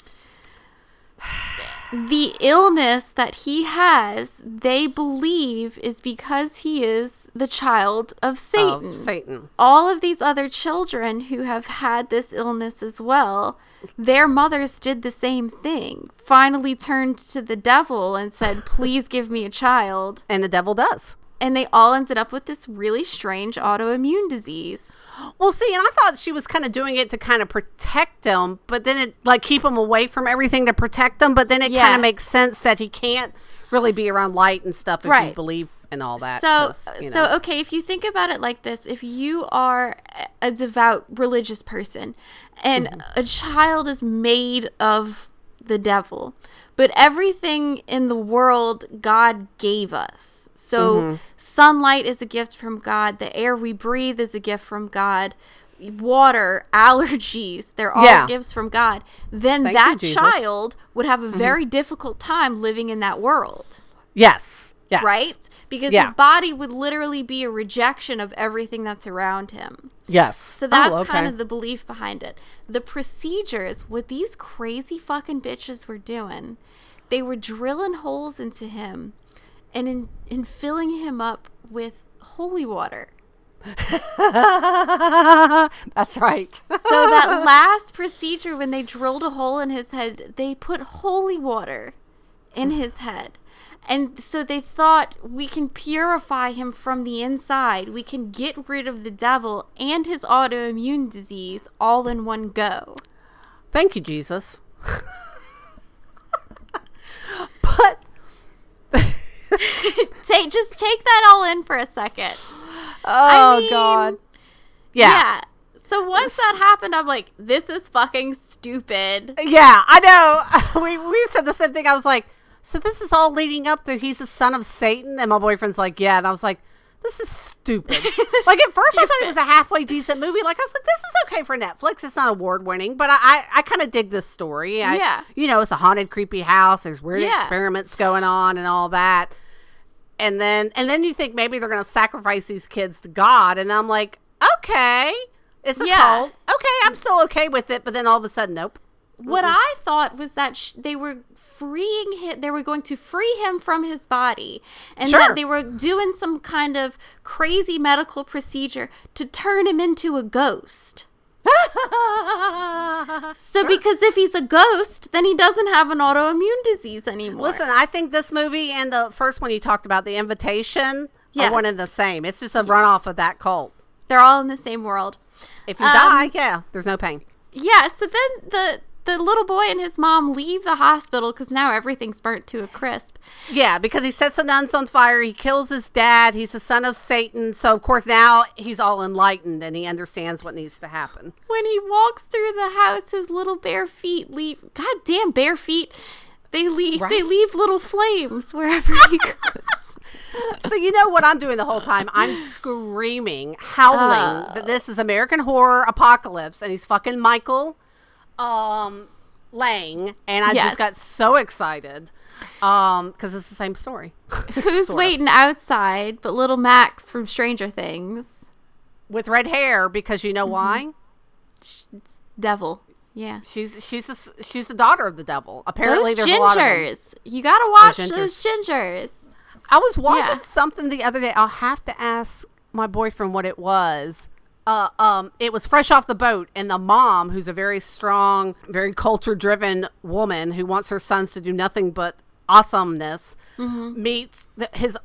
The illness that he has, they believe, is because he is the child of Satan. Of Satan. All of these other children who have had this illness as well, their mothers did the same thing. Finally turned to the devil and said, Please give me a child. And the devil does. And they all ended up with this really strange autoimmune disease. Well, see, and I thought she was kind of doing it to kind of protect them, but then it like keep them away from everything to protect them. But then it kind of makes sense that he can't really be around light and stuff if you believe in all that. So, you so okay, if you think about it like this, if you are a devout religious person and Mm-hmm. a child is made of the devil, but everything in the world God gave us. So, Mm-hmm. sunlight is a gift from God, the air we breathe is a gift from God. Water, allergies, they're all Yeah. gifts from God. Then Thank that you, Mm-hmm. child would have a very difficult time living in that world yes, yes, right? Because Yeah. his body would literally be a rejection of everything that's around him. yes. So oh, that's Oh, kind of the belief behind it. The procedures, what these crazy fucking bitches were doing, they were drilling holes into him and in, in filling him up with holy water. That's right. So that last procedure, when they drilled a hole in his head, they put holy water in his head. And so they thought we can purify him from the inside. We can get rid of the devil and his autoimmune disease all in one go. Thank you, Jesus. but Take just take that all in for a second. oh mean, god, Yeah. yeah. So once that happened, I'm like, this is fucking stupid. Yeah, I know. We we said the same thing. I was like, so this is all leading up to he's the son of Satan, and my boyfriend's like, yeah, and I was like, this is stupid. This like at first, I thought it was a halfway decent movie. Like I was like, this is okay for Netflix. It's not award winning, but I I, I kind of dig this story. I, Yeah. you know, it's a haunted, creepy house. There's weird Yeah. experiments going on and all that. And then and then you think maybe they're gonna sacrifice these kids to God, and I'm like, okay, it's a Yeah. cult. Okay, I'm still okay with it. But then all of a sudden, nope. What I thought was that sh- they were freeing him, they were going to free him from his body, and Sure. that they were doing some kind of crazy medical procedure to turn him into a ghost. So, because if he's a ghost, then he doesn't have an autoimmune disease anymore. Listen, I think this movie and the first one you talked about, The Invitation, Yes. are one and the same. It's just a runoff of that cult. they're all in the same world. If you Um, die, yeah, there's no pain. Yeah. So then the the little boy and his mom leave the hospital because now everything's burnt to a crisp. Yeah, because he sets the nuns on fire. He kills his dad. He's the son of Satan. So, of course, now he's all enlightened and he understands what needs to happen. when he walks through the house, his little bare feet leave. God damn, bare feet! They leave. They leave little flames wherever he goes. so, you know what I'm doing the whole time? I'm screaming, howling Oh. that this is American Horror Apocalypse and he's fucking Michael. Um, Lang, and I Yes. just got so excited um because it's the same story. Who's Sort of. waiting outside but little Max from Stranger Things? with red hair because you know Mm-hmm. why? It's devil. Yeah. She's she's a, she's the daughter of the devil. Apparently, those there's a lot of them. gingers. You gotta watch gingers. those gingers. I was watching Yeah. something the other day. I'll have to ask my boyfriend what it was. Uh, um, it was fresh off the boat, and the mom, who's a very strong, very culture-driven woman who wants her sons to do nothing but awesomeness, meets the, his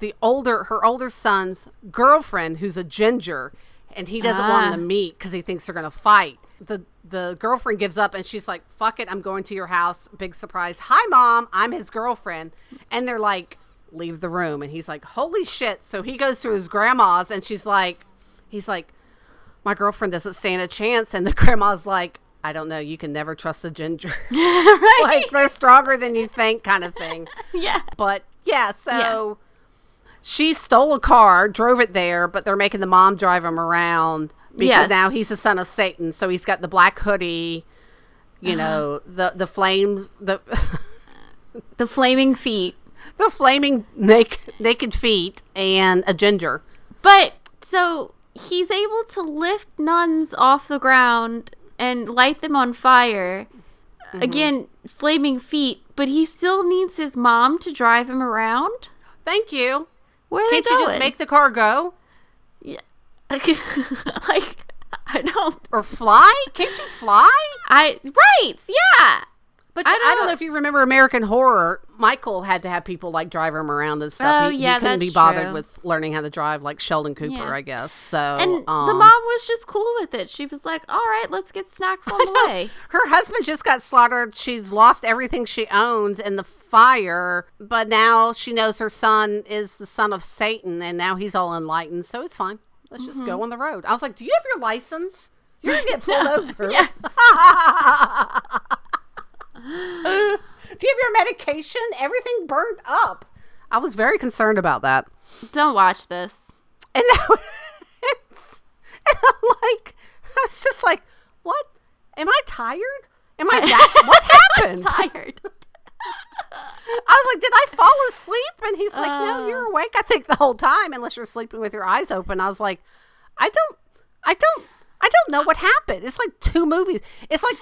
the older her older son's girlfriend, who's a ginger, and he doesn't want Ah. them to meet because he thinks they're gonna fight. The the girlfriend gives up, and she's like, "Fuck it, I'm going to your house." Big surprise. Hi, mom. I'm his girlfriend, and they're like, "Leave the room," and he's like, "Holy shit!" So he goes to his grandma's, and she's like, "He's like, my girlfriend doesn't stand a chance," and the grandma's like. I don't know. You can never trust a ginger. right? like they're stronger than you think, kind of thing. yeah. But yeah, so she stole a car, drove it there, but they're making the mom drive him around because Yes. now he's the son of Satan. So he's got the black hoodie, you uh-huh. know, the the flames, the The flaming feet. the flaming naked naked feet, and a ginger. But so he's able to lift nuns off the ground and light them on fire. Mm-hmm. Again, flaming feet, but he still needs his mom to drive him around. Thank you. Where are Can't you just make the car go Yeah. like I don't or fly? Can't you fly? I right, yeah. I I don't don't, know. if you remember American Horror. Michael had to have people like drive him around and stuff. Oh, he, yeah, he couldn't be bothered true. with learning how to drive like Sheldon Cooper, Yeah. I guess. So And the um, mom was just cool with it. She was like, "All right, let's get snacks on the way." Her husband just got slaughtered. She's lost everything she owns in the fire, but now she knows her son is the son of Satan, and now he's all enlightened. So it's fine. Let's just Mm-hmm. go on the road. I was like, "Do you have your license? You're gonna get pulled over." Yes. Do you have your medication? Everything burned up. I was very concerned about that. Don't watch this. And now it's and I'm like, I was just like, what? Am I tired? Am I that? what happened? Tired. I was like, did I fall asleep? And he's like, no, Uh. you're awake. I think the whole time, unless you're sleeping with your eyes open. I was like, I don't, I don't, I don't know what happened. It's like two movies. It's like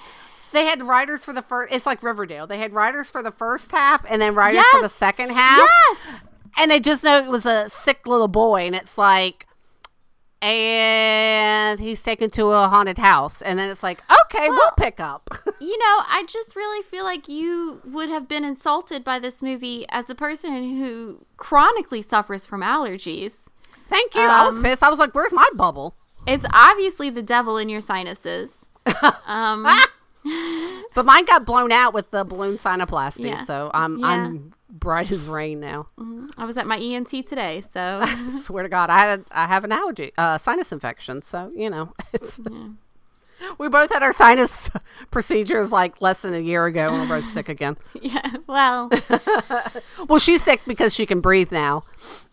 they had writers for the first. It's like Riverdale. They had writers for the first half and then writers for the second half. Yes. and they just know it was a sick little boy and it's like and he's taken to a haunted house and then it's like okay we'll Well- pick up You know, I just really feel like you would have been insulted by this movie as a person who chronically suffers from allergies. thank you i was Um, pissed i was like where's my bubble It's obviously the devil in your sinuses. Um, but mine got blown out with the balloon sinuplasty Yeah. so i'm Yeah. i'm bright as rain now I was at my ENT today, so I swear to god i had i have an allergy uh sinus infection so you know it's we both had our sinus procedures like less than a year ago and we're both sick again yeah. Well, well she's sick because she can breathe now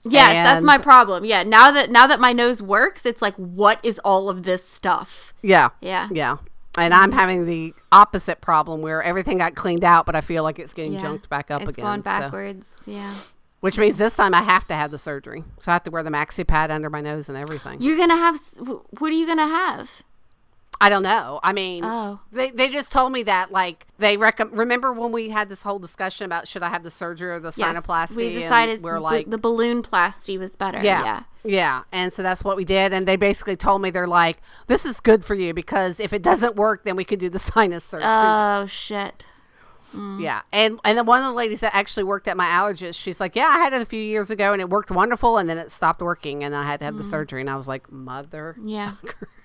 yes, that's my problem. Yeah, now that now that my nose works, it's like, what is all of this stuff? Yeah. Yeah. Yeah. And I'm having the opposite problem where everything got cleaned out, but I feel like it's getting Yeah. junked back up It's again. gone so- backwards. Yeah. which means this time I have to have the surgery. So I have to wear the maxi pad under my nose and everything. You're gonna have. What are you gonna have? I don't know. I mean, Oh. they, they just told me that, like, they recommend. Remember when we had this whole discussion about should I have the surgery or the sinuplasty? We And decided we're the- like, the, balloon plasty was better. Yeah. Yeah. Yeah. And so that's what we did. And they basically told me, they're like, this is good for you because if it doesn't work, then we can do the sinus surgery. Oh shit. Mm. Yeah, and and then one of the ladies that actually worked at my allergist, she's like, "Yeah, I had it a few years ago, and it worked wonderful, and then it stopped working, and I had to have the mm. surgery." And I was like, "Mother." Yeah.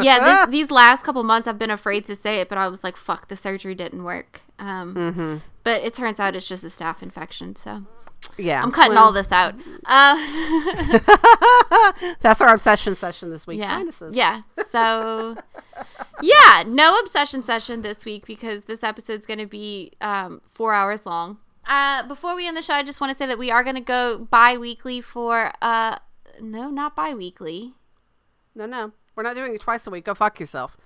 yeah. This, these last couple months, I've been afraid to say it, but I was like, "Fuck, the surgery didn't work." Um, Mm-hmm. But it turns out it's just a staph infection. So Yeah, I'm cutting all this out. Uh, That's our obsession session this week. yeah. Sinuses. Yeah. So yeah, no obsession session this week because this episode's going to be um, four hours long. Uh, before we end the show, I just want to say that we are going to go bi-weekly for uh, no, not bi-weekly. No, no, we're not doing it twice a week. Go fuck yourself.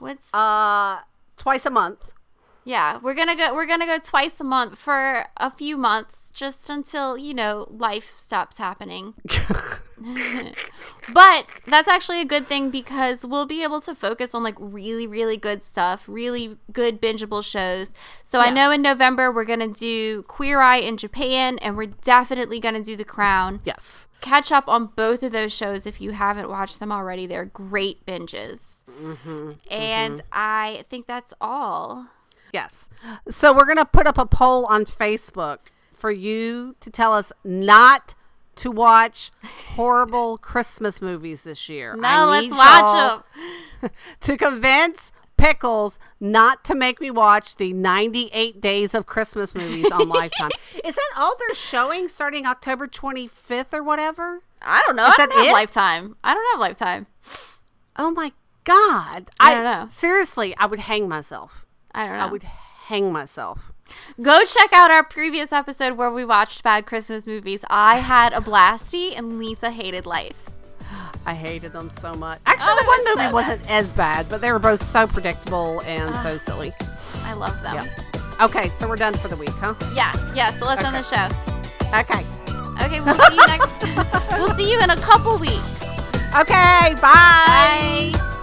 What's Uh, twice a month. Yeah, we're gonna go. We're gonna go twice a month for a few months, just until you know life stops happening. but that's actually a good thing because we'll be able to focus on like really, really good stuff, really good bingeable shows. So I know in November we're gonna do Queer Eye in Japan, and we're definitely gonna do The Crown. yes. Catch up on both of those shows if you haven't watched them already. They're great binges. Mm-hmm. And mm-hmm. I think that's all. Yes. So we're going to put up a poll on Facebook for you to tell us not to watch horrible Christmas movies this year. No, I let's watch them. To convince Pickles not to make me watch the 98 Days of Christmas movies on Lifetime. Is that all they're showing starting October 25th or whatever? I don't know. Is I don't that have it? Lifetime. I don't have Lifetime. Oh my God. I don't know. Seriously, I would hang myself. I don't know. I would hang myself. Go check out our previous episode where we watched bad Christmas movies. I had a blasty and Lisa hated life. I hated them so much. Actually, Oh, the one was so movie wasn't as bad, but they were both so predictable and so silly. I love them. Yeah. Okay, so we're done for the week, huh? Yeah. Yeah. So let's end the show. Okay. Okay. We'll see you next. we'll see you in a couple weeks. Okay, bye. Bye.